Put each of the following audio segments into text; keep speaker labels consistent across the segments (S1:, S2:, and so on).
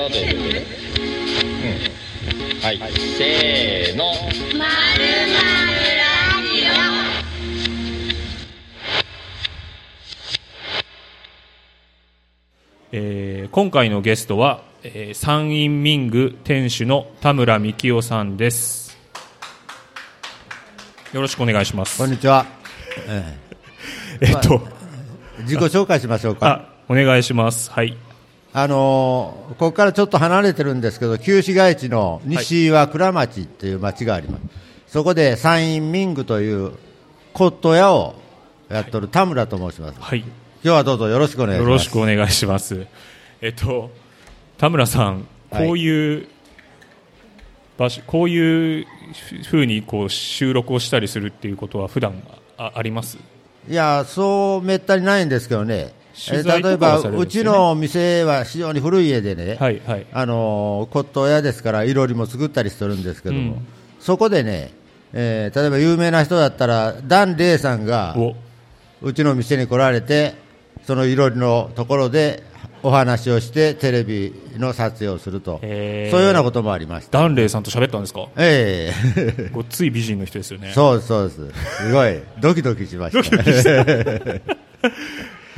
S1: のということでうん。はい。せーの。
S2: まるラジ
S3: えー今回のゲストは、えー、山陰民具店主の田村幹夫さんです。よろしくお願いします。
S4: こんにちは。え
S3: えっと、
S4: え自己紹介しましょうか。
S3: あお願いします。はい
S4: あのーここからちょっと離れてるんですけど、旧市街地の西岩倉町っていう町があります。そこで山陰民具という骨董屋をやっとる田村と申します。
S3: はい
S4: 今日はどうぞよろしくお願いします。
S3: よろしくお願いしますえっと田村さん
S4: はい
S3: こういう場所こういうふうにこう収録をしたりするっていうことは普段ああります？
S4: いや、そうめったにないんですけどね。え例えば、うちの店は非常に古い家でね、
S3: はいはい。
S4: あのー骨董屋ですから、いろりも作ったりしてるんですけども、
S3: うん。
S4: そこでね、えー例えば有名な人だったら、ダン・レイさんが
S3: お。
S4: うちの店に来られて、そのいろりのところでお話をして、テレビの撮影をすると、そういうようなこともありました。
S3: ダンレイさんと喋ったんですか？
S4: ええ。
S3: ごっつい美人の人ですよね。
S4: そうです、そうです、すごい、ドキドキしました。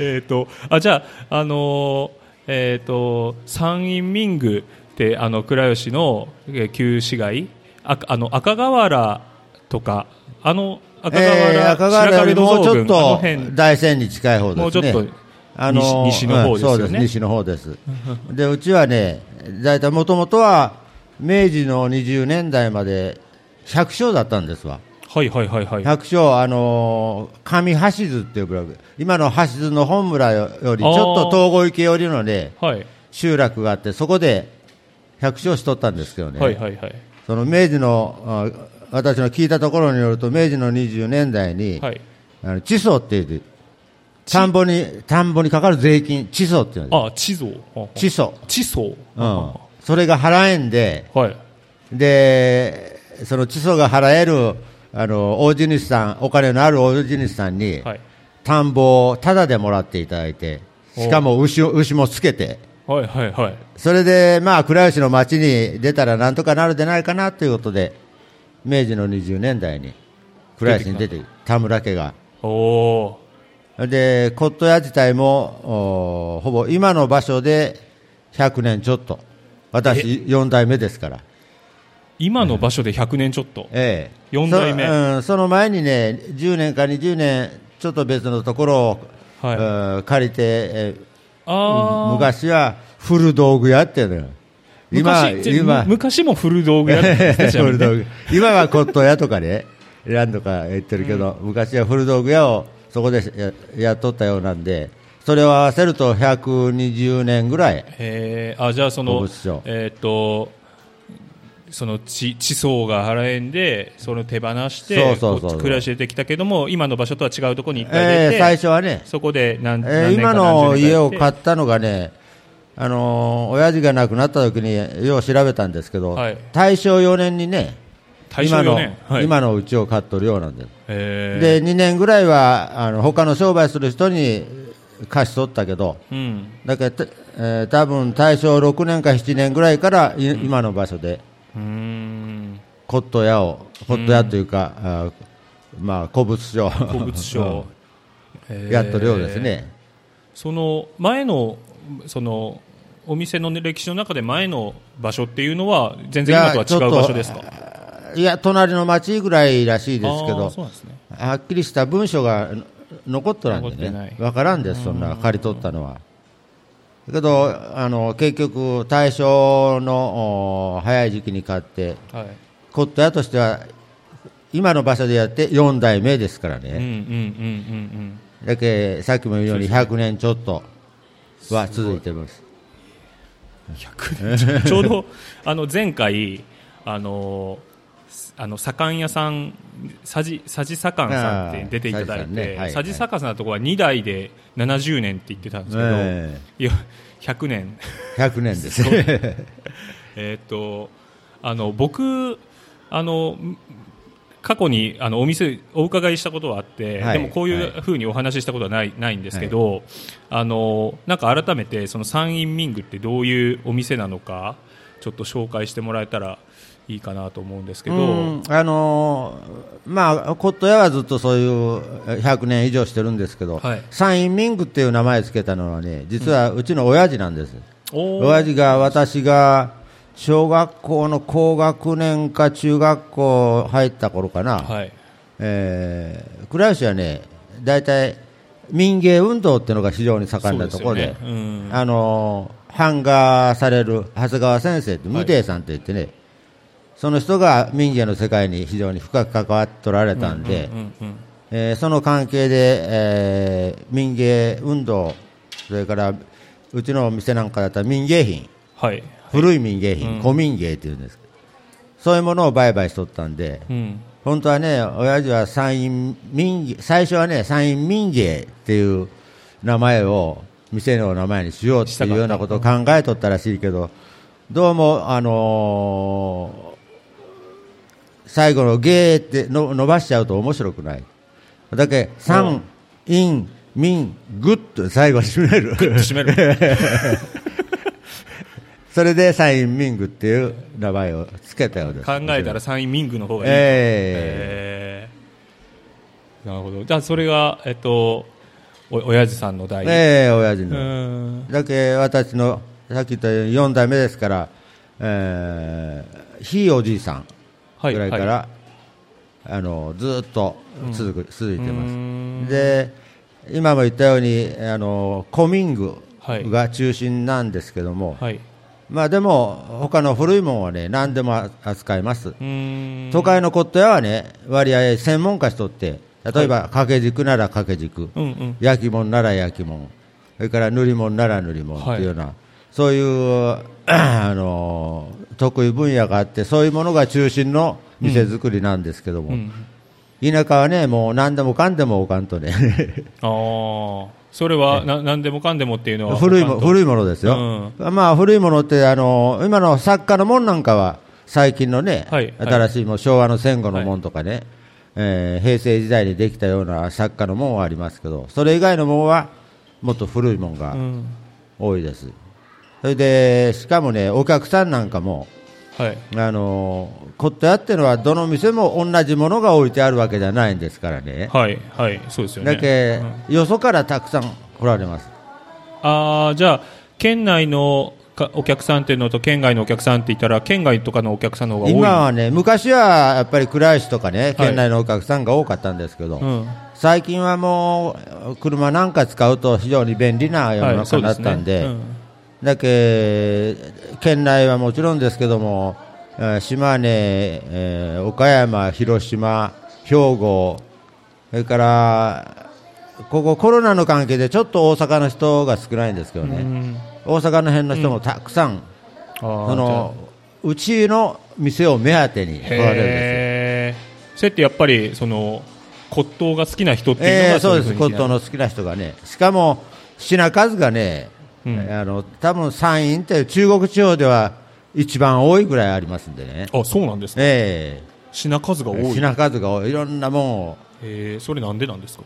S3: えっ、と、あ、じゃあ、あのーえっ、と、山陰民具って、あの、倉吉のえー旧市街、ああの、赤瓦とか、あの、赤瓦、
S4: えー赤瓦よりもうちょっと
S3: 辺
S4: 大山に近い方ですね。
S3: もうちょっと
S4: あの
S3: 西の方ですよね
S4: うんそうです、西の方です。で、うちはね、大体もともとは明治の20年代まで百姓だったんですわ。
S3: はいはいはいはい。
S4: 百姓、あのー上橋津っていうブログ、今の橋津の本村よりちょっと東郷池寄りのね、
S3: はい。
S4: 集落があって、そこで百姓しとったんですけどね。
S3: はいはいはい。
S4: その明治の、あ私の聞いたところによると、明治の20年代に、
S3: はい。
S4: あの地層っていう、田んぼに、田んぼにかかる税金、地層っていうの
S3: あ、地蔵。
S4: 地層。
S3: 地層。
S4: うん。それが払えんで、
S3: はい。
S4: で、その地層が払える、あの、大地主さん、お金のある大地主さんに、
S3: はい。
S4: 田んぼをタダでもらっていただいて、しかも牛を牛もつけて、
S3: はいはいはい。
S4: それで、まあ、倉吉の町に出たらなんとかなるでないかなということで、明治の20年代に、倉吉に出て、田村家が。
S3: おお
S4: で、骨董屋自体も、おほぼ今の場所で100年ちょっと。私、4代目ですから。
S3: 今の場所で100年ちょっと。
S4: ええ。
S3: 四代目。
S4: そ,、うん、その前にね、10年か20年、ちょっと別のところを、
S3: はい。
S4: うん借りて、え
S3: ああ。
S4: 昔は古道具屋っていうのよ。今、今。
S3: む、昔も古道具やってたんですね
S4: 古道具。今は骨董屋とかね、何度か言ってるけど、昔は古道具屋をそこでややっとったようなんで、それを合わせると120年ぐらい、
S3: えー、あじゃあそのえーっとその地地層が払えんでそれを手放して
S4: そうそうそう
S3: こっち暮らし出てきたけども今の場所とは違うところに一回出て、
S4: えー最初はね、
S3: そこで何,、
S4: えー
S3: 何年か
S4: 今の家を
S3: 何十年かやっ
S4: 買ったのがね、あのー親父が亡くなった時によう調べたんですけど、
S3: はい。
S4: 大正4年にね、
S3: 大正4年？
S4: 今の、
S3: はい。
S4: 今の家を買っとるようなんです。
S3: えー。
S4: で、2年ぐらいは、あの、他の商売する人に貸し取ったけど、
S3: うん、
S4: だけど、えー、多分大正6年か7年ぐらいから、い今の場所で骨董屋を、骨董屋というか、あーまあ、古物商。
S3: 古物商、え ー
S4: やっとるようですね。
S3: その前のそのお店の歴史の中で前の場所っていうのは全然今とは違う場所ですか？
S4: いや、隣の町ぐらいらしいですけど、
S3: ね。
S4: はっきりした文書がの残っとらんでね、わからんです、そんな借り取ったのは。だけど、あの結局、大正のお早い時期に買って、
S3: はい
S4: 骨董屋としては、今の場所でやって4代目ですからね。
S3: うんうんうんうんうん
S4: だけさっきも言うように100年ちょっとは続いてます。
S3: 100年ちょうどあの前回あのあの左官屋さん佐治左官さんって出ていただいて
S4: はいはい。
S3: 佐治左官さんのところは2代で70年って言ってたんですけど、
S4: え。
S3: いや100年。
S4: え100年です。
S3: えーっとあの僕あのん過去にあのお店お伺いしたことはあって、
S4: はい
S3: でもこういうふうにお話ししたことはないないんですけど、あのなんか改めてそのサンインミングってどういうお店なのかちょっと紹介してもらえたらいいかなと思うんですけど、
S4: うん。あのーまあ、コット屋はずっとそういうえ100年以上してるんですけど、
S3: はい。
S4: サンインミングっていう名前つけたのはね、実はうちの親父なんです。
S3: おー。
S4: 親父が私が小学校の高学年か中学校入った頃かな、
S3: はい。
S4: えー倉吉はね、大体民芸運動っていうのが非常に盛んなところで、
S3: でね。うん。
S4: あのー版画される長谷川先生って、無定さんって言ってね、その人が民芸の世界に非常に深く関わっておられたんで、えーその関係で、えー民芸運動、それからうちのお店なんかだったら民芸品、
S3: はい、
S4: 古い民芸品、
S3: うん。
S4: 古民芸っていうんです。けどそういうものを売買しとったんで、
S3: うん。
S4: 本当はね、親父は山陰民芸、最初はね、山陰民芸っていう名前を店の名前にしようっていうようなことを考えとったらしいけど、どうも、あのー最後の芸っての伸ばしちゃうと面白くない。だけ山陰民グッと最後締める。
S3: 締める。
S4: それで山陰民具っていう名前をつけたようです。
S3: 考えたらサンインミングの方がいい、
S4: え
S3: え。ーなるほど。じゃあそれがえっとお親父さんの代。
S4: えええ親父
S3: う
S4: の。
S3: ん。
S4: だけ私のさっき言ったように4代目ですから、えーひいおじいさん。
S3: はい
S4: ぐらいから、
S3: は
S4: あのずっと続く、続いて
S3: う
S4: ます。
S3: ん。
S4: で今も言ったようにあのコミング
S3: はい。
S4: が中心なんですけども、
S3: はい。
S4: まあでも他の古いものはね何でも扱います。
S3: うん。
S4: 都会のコット屋はね割合専門化しとって例えば掛け軸なら掛け軸、
S3: うんうん。
S4: 焼き物なら焼き物。それから塗り物なら塗り物っていうような、そういうあの得意分野があってそういうものが中心の店作りなんですけども、
S3: うん。
S4: 田舎はねもう何でもかんでもおかんとね。
S3: ああそれはな何でもかんでもっていうのは
S4: 古いも古
S3: い
S4: いものですよ、まあ古いものってあの今の作家のもんなんかは最近のね、
S3: はいはい。
S4: 新しいもん昭和の戦後のもんとかね、えー平成時代にできたような作家のもんはありますけどそれ以外のもんはもっと古いもんが
S3: うん。
S4: 多いです、それでしかもねお客さんなんかも
S3: はい。
S4: あのコット屋っていうのはどの店も同じものが置いてあるわけじゃないんですからね。
S3: はいはいそうですよね。
S4: だけ、
S3: うん。
S4: よそからたくさん来られます。
S3: ああじゃあ県内のかお客さんっていうのと県外のお客さんって言ったら県外とかのお客さんの方が多い。
S4: 今はね、昔はやっぱり倉石とかね、県内のお客さんが多かったんですけど、
S3: うん。
S4: 最近はもう、車なんか使うと非常に便利な世の中になったんで、
S3: はい
S4: だけ県内はもちろんですけども、えー島根、えー岡山、広島、兵庫、それから、ここコロナの関係でちょっと大阪の人が少ないんですけどね、
S3: うん。うん
S4: 大阪の辺の人もたくさん、
S3: あー
S4: そのうちの店を目当てに来られるんですよ。
S3: それってやっぱりその骨董が好きな人っていうの
S4: え
S3: が
S4: ーそうです、骨董の好きな人がね、しかも品数がね、
S3: うん。
S4: あの多分山陰って中国地方では一番多いぐらいありますんでね、
S3: あそうなんですね
S4: え
S3: 品数が多い。
S4: え品数が多い、いろんなもんを、
S3: へーそれなんでなんですか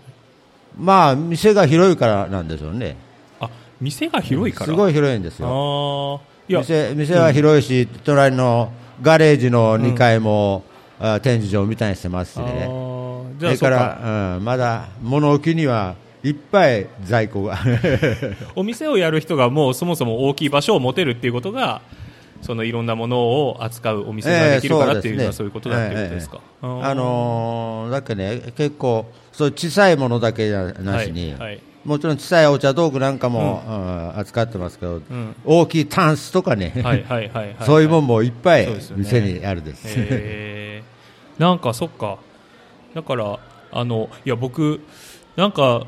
S4: まあ、店が広いからなんでしょうね、
S3: あ店が広いから。
S4: すごい広いんです
S3: あ
S4: よ、
S3: ーいや。
S4: 店店は広いし、隣のガレージの2階も、あ展示場みたいにしてますし
S3: あ
S4: ね。
S3: ーじゃあ
S4: それから、うん、まだ物置にはいっぱい在庫が。
S3: お店をやる人がもうそもそも大きい場所を持てるっていうことがそのいろんなものを扱うお店ができるからっていうのはそういうことだっていうことですか、
S4: ええええ
S3: ー。
S4: あのーだけね結構そう小さいものだけじゃなしに、
S3: はいはい。
S4: もちろん小さいお茶道具なんかも、うん。扱ってますけど、
S3: ん。
S4: 大きいタンスとかね、そういうもんもいっぱい店にあるです。
S3: へー。なんかそっか。だからあのいや僕なんか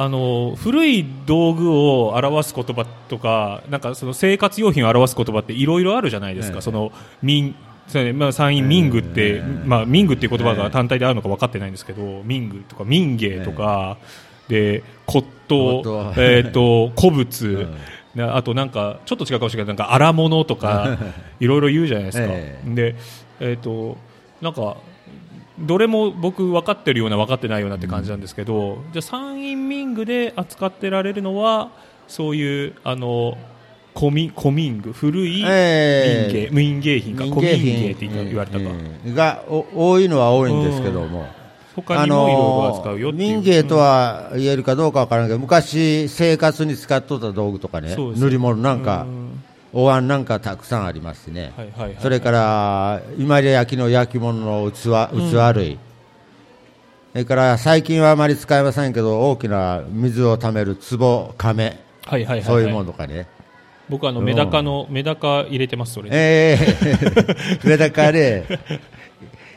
S3: あの古い道具を表す言葉とかなんかその生活用品を表す言葉っていろいろあるじゃないですか、
S4: ええ。
S3: その民それまあ、山陰民具って、
S4: ええ
S3: まあ、民具っていう言葉が単体であるのか分かってないんですけど、民具とか民芸とか、で骨董、
S4: 骨董。
S3: えー、と古物、なあとなんかちょっと違うかもしれない。なんか荒物とかいろいろ言うじゃないですか、
S4: え
S3: でえっ、となんかどれも僕分かってるような分かってないようなって感じなんですけど、じゃあ山陰民具で扱ってられるのはそういうあの古民古民具古い民芸、
S4: ええ
S3: 民芸品。か古民芸って言われたか、
S4: うんがお多いのは多いんですけども、
S3: 他にもいろいろ扱うよ
S4: 民芸とは言えるかどうかわからんけど、昔、生活に使っとった道具とかね、
S3: そうです
S4: 塗り物なんか。
S3: う、ん
S4: お椀なんかたくさんありますしね、
S3: はいはいはい
S4: それから今入れ焼きの焼き物の器器類、それから最近はあまり使いませんけど、大きな水をためる壺、亀、
S3: はいはいはいはい。
S4: そういうものとかね。
S3: 僕あのメダカのメダカ入れてますそれ
S4: ええ。メダカで、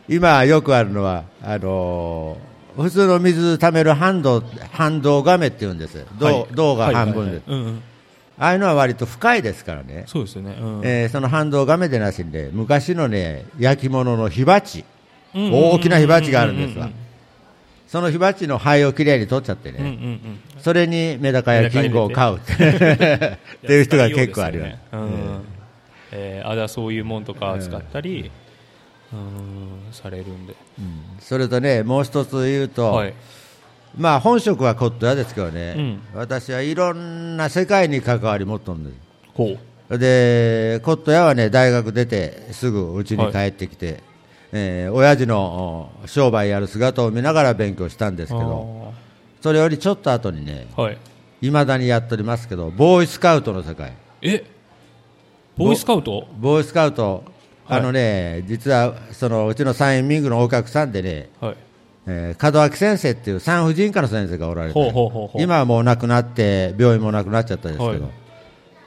S4: 今よくあるのは、あのー普通の水ためる反動、反動亀って言うんです。銅、
S3: はい。
S4: 銅が半分で、
S3: はいはい。はいうんうん
S4: ああいうのは割と深いですからね。
S3: そうですよね、うん。
S4: えーその反動亀でなしで、昔のね、焼き物の火鉢、
S3: うん。うんうんうん
S4: 大きな火鉢があるんですわ。その火鉢の灰をきれいに取っちゃってね、
S3: うんうんうん。
S4: それにメダカや金魚を飼うって。いう人が結構あります。
S3: うん。えー。あだそういうもんとか使ったり、うん、されるんで、
S4: それとね、もう一つ言うと、
S3: はい、
S4: まあ本職はコット屋ですけどね、
S3: うん。
S4: 私はいろんな世界に関わり持っとるんです。
S3: ほう。
S4: で、コット屋はね、大学出てすぐうちに帰ってきて、えー親父のお商売やる姿を見ながら勉強したんですけど、それよりちょっと後にね、
S3: はい。
S4: いまだにやっておりますけど、ボーイスカウトの世界。
S3: え？ボーイスカウト？
S4: ボーイスカウト、
S3: はい
S4: あのね、実はそのうちのサインミングのお客さんでね、
S3: はい
S4: えー門脇先生っていう産婦人科の先生がおられて、今はもう亡くなって、病院もなくなっちゃったんですけど、
S3: はい。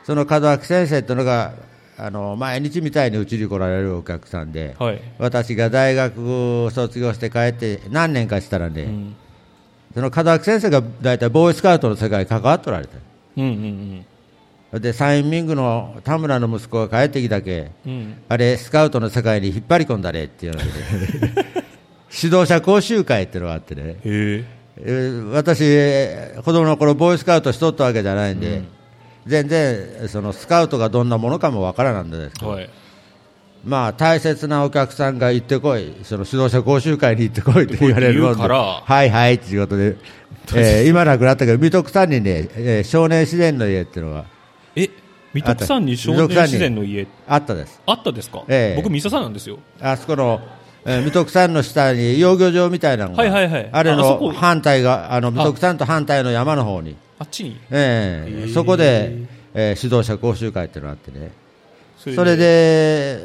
S4: その門脇先生っていうのが、あの毎日みたいにうちに来られるお客さんで、
S3: はい。
S4: 私が大学卒業して帰って何年かしたらね、
S3: うん。
S4: その門脇先生が大体ボーイスカウトの世界に関わっておられて、
S3: うんうん
S4: でサインミングの田村の息子が帰ってきたけ、
S3: うん。うん
S4: あれ、スカウトの世界に引っ張り込んだねっていうので、指導者講習会っていうのがあってね。
S3: へえ。
S4: えー私、えー子供の頃ボーイスカウトしとったわけじゃないんで、全然そのスカウトがどんなものかもわからなんですけど、
S3: はい。
S4: まあ、大切なお客さんが行ってこい、その指導者講習会に行ってこいって言われるもんで、はいはいっていうことで、えー今なくなったけど、水戸さんにね、えー少年自然の家っていうのが
S3: え水戸さんに少年自然の家？
S4: あったです。
S3: あったです。か、
S4: ええ。
S3: 僕三佐さんなんですよ。
S4: あそこの、えー、水戸さんの下に養魚場みたいなのが、
S3: はいはいはい。
S4: あれの反対が、あの水戸さんと反対の山の方に。
S3: あっちに？
S4: ええ。
S3: へえ。
S4: そこで、えー指導者講習会っていうのがあってね、
S3: そ
S4: それで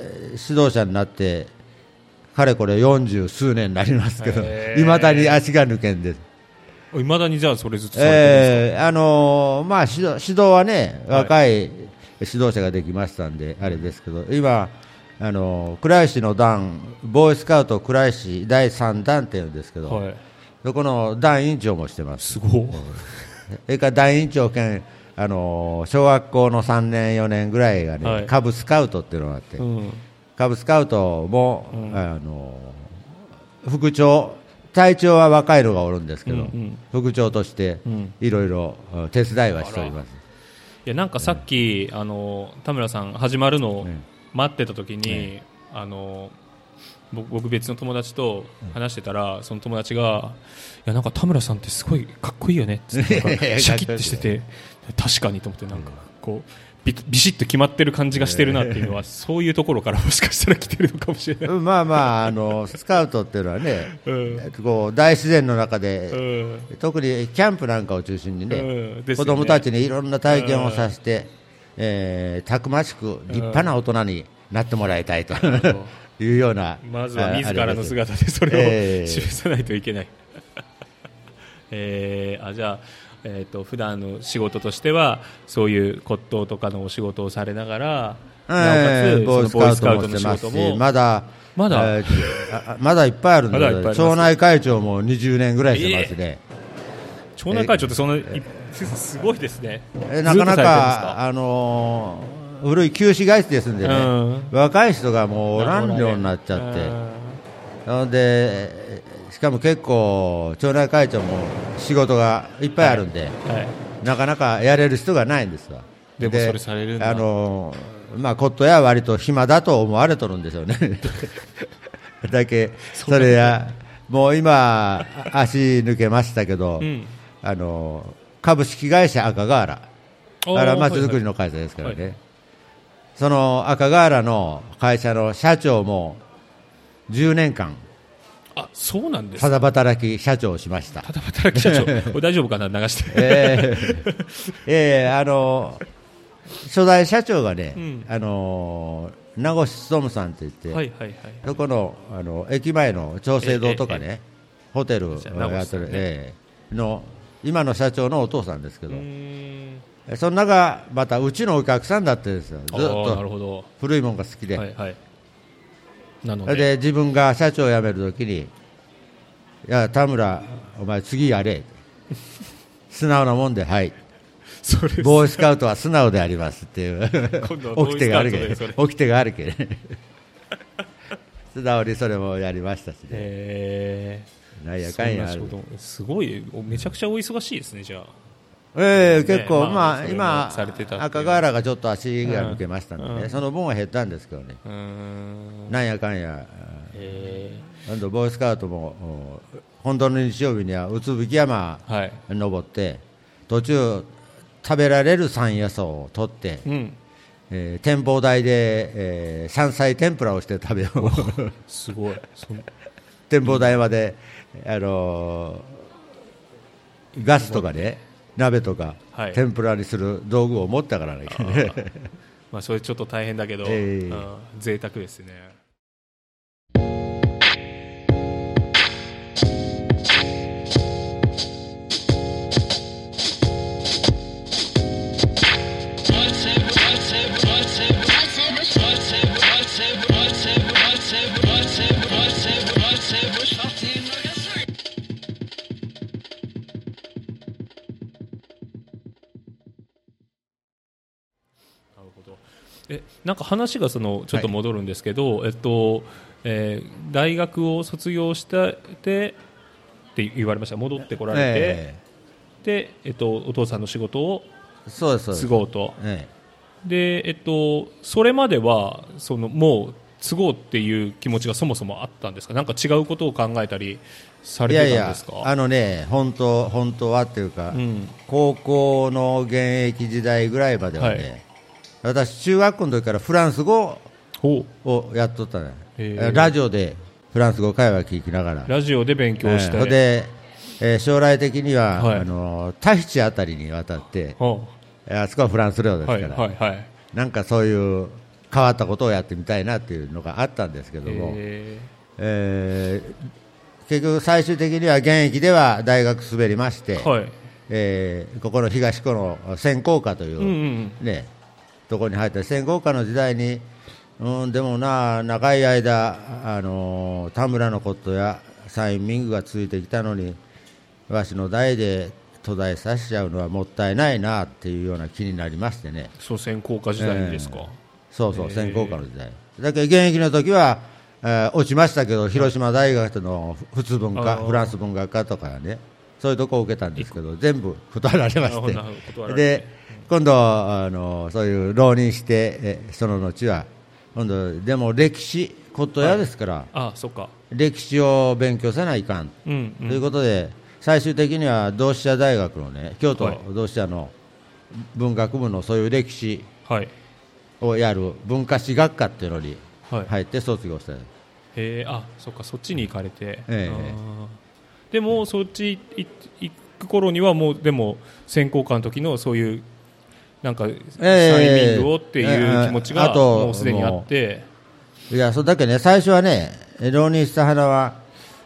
S4: 指導者になって、かれこれ40数年になりますけど、いまだに足が抜けんです。
S3: いまだにじゃあそれずっとされてるんですか、
S4: えーあのーまあ、指導指導はね、
S3: はい。
S4: 若い指導者ができましたんで、あれですけど、今、あのー倉石の団、ボーイスカウト倉石第3団っていうんですけど、
S3: はい。
S4: そこの団委員長もしてます。
S3: すごい。
S4: それから団委員長兼、あのー小学校の3年、4年ぐらいがね、
S3: はい。
S4: カブスカウトっていうのがあって、
S3: うん。
S4: カブスカウトも、
S3: うん。
S4: あのー副長、隊長は若いのがおるんですけど、
S3: うんうん。
S4: 副長として
S3: うん。
S4: いろいろうん手伝いはしております。
S3: いやなんかさっき、あの田村さん始まるの待ってた時に、あの僕僕別の友達と話してたら、その友達がいやなんか田村さんってすごいかっこいいよね。って シャキッとしてて確かにと思ってなんかこうビビシッと決まってる感じがしてるなっていうのはそういうところからもしかしたら来てるのかもしれない。
S4: うんまあまあ、あの スカウトっていうのはね、
S3: うん。
S4: こう大自然の中
S3: う
S4: で、
S3: ん。
S4: 特にキャンプなんかを中心にね、
S3: うん。ね。
S4: 子供たちにいろんな体験をさせて、えーたくましく立派な大人になってもらいたいと いうような、
S3: まずは自らの姿でそれ
S4: ええ。
S3: を示さないといけない。えーあじゃあ、えー、と普段の仕事としてはそういう骨董とかのお仕事をされながら、
S4: え
S3: なお
S4: ーボーイ
S3: かつボーイ
S4: スカウト
S3: の仕事も
S4: まだ、
S3: まだ？
S4: えーあまだいっぱいあるんで、
S3: ま
S4: 町内会長も20年ぐらいしてますね。
S3: 町内会長ってそんな、いすごいですね。
S4: えなかなか、あのー古い旧市街地ですんでね、
S3: うん。
S4: 若い人がもうおらんようになっちゃって、なので、しかも結構、町内会長も仕事がいっぱいあるんで、
S3: はい。
S4: なかなかやれる人がないんですわ。
S3: でもそれされる
S4: あのーまあ、コット屋は割と暇だと思われとるんですよね。だけ、それや、もう今、足抜けましたけど、
S3: うん。
S4: あの株式会社赤瓦、
S3: あー
S4: あれはまちづくりの会社ですからね、
S3: はいは
S4: その赤瓦の会社の社長も10年間、
S3: あそうなんです
S4: ただ働き社長をしました。
S3: ただ働き社長。大丈夫かな？流して。
S4: えーえーあの初代社長がね、
S3: うん。
S4: あの名越勉さんって言って、
S3: はいはいはい。
S4: そこのあの駅前の長生堂とかね、
S3: ええ
S4: ホテルをやってる、
S3: ね。
S4: ええの今の社長のお父さんですけど、その中、またうちのお客さんだってですよ、ずっと古いもんが好きで、
S3: はいはい。なので。
S4: で自分が社長を辞めるときに、いや、田村、お前、次やれ、素直なもんで、はい、
S3: それ
S4: ボーイスカウトは素直でありますっていう、起きてがあるけ
S3: それ
S4: 起きてがあるけね、素直にそれもやりましたしね、
S3: え
S4: なんや
S3: ー、
S4: かんや
S3: すごいおめちゃくちゃお忙しいですねじゃあ。
S4: ええ結構、
S3: ねまあ
S4: 今赤瓦がちょっと足が抜けましたので、
S3: うん。
S4: ねその分は減ったんですけどね、
S3: ん。
S4: なんやかんや、
S3: え。
S4: 今度ボーイスカウトも、お本当の日曜日には宇都引山
S3: ー、はい。
S4: 登って、途中、食べられる山野草を取って、
S3: うん。
S4: えー展望台で、えー山菜天ぷらをして食べよう、
S3: すごい。
S4: 展望台まで、あのーガスとかね、鍋とか、
S3: はい。
S4: 天ぷらにする道具を持ったからね。
S3: まあそれちょっと大変だけど、
S4: ええ。
S3: うん贅沢ですねなんか話がそのちょっと戻るんですけど、えっとえー大学を卒業してって言われました。戻ってこられて、
S4: え
S3: でえっと、お父さんの仕事を
S4: えそうです、そうです。
S3: 継。ごうと。
S4: え
S3: で、えっと、それまではそのもう継ごうっていう気持ちがそもそもあったんですか？なんか違うことを考えたりされてたんですか、
S4: あのね、本当、本当はっていうか、
S3: うん。
S4: 高校の現役時代ぐらいまではね、
S3: はい
S4: 私、中学校の時からフランス語
S3: ほ
S4: をやっとったね、ラジオでフランス語会話聞きながら、
S3: うラジオで勉強して、
S4: えーで、えー将来的には、
S3: はい。
S4: あのタヒチあたりに渡って、あそこはフランス領ですから、
S3: うはいはいはい。
S4: なんかそういう変わったことをやってみたいなっていうのがあったんですけども、
S3: え。
S4: えー結局、最終的には現役では大学滑りまして、
S3: ーはい。
S4: えーここの東湖の専攻科という、
S3: うんうん。
S4: ね、ところに入った。専攻科の時代に、うん、でもな、長い間、あのー田村のことやサインミングがついてきたのに、わしの代で途絶えさせちゃうのはもったいないなっていうような気になりましてね。
S3: そう専攻科時代にですか、
S4: えーそうそう、
S3: へー
S4: 専攻科の時代。だけど現役の時は、えー落ちましたけど、広島大学の普通文科、
S3: あー。
S4: フランス文学科とかね、そういうとこを受けたんですけど、全部断られまして。で、今度、あのそういう浪人して、えその後は、今度、でも歴史、骨董屋ですから、
S3: あそっか。
S4: 歴史を勉強せないかん、
S3: うん、うん、
S4: ということで、最終的には同志社大学のね、京都
S3: はい。
S4: 同志社の文学部のそういう歴史
S3: はい。
S4: をやる文化史学科っていうのに
S3: はい。
S4: 入って卒業した、
S3: へえあそっかそっちに行かれて、
S4: え
S3: ー。でもそっちい行く頃にはもうでも専攻科の時のそういうなんか、
S4: え
S3: サイミングをっていう気持ちがもうすでにあって、
S4: いや、それだけね、最初はね、浪人した花は、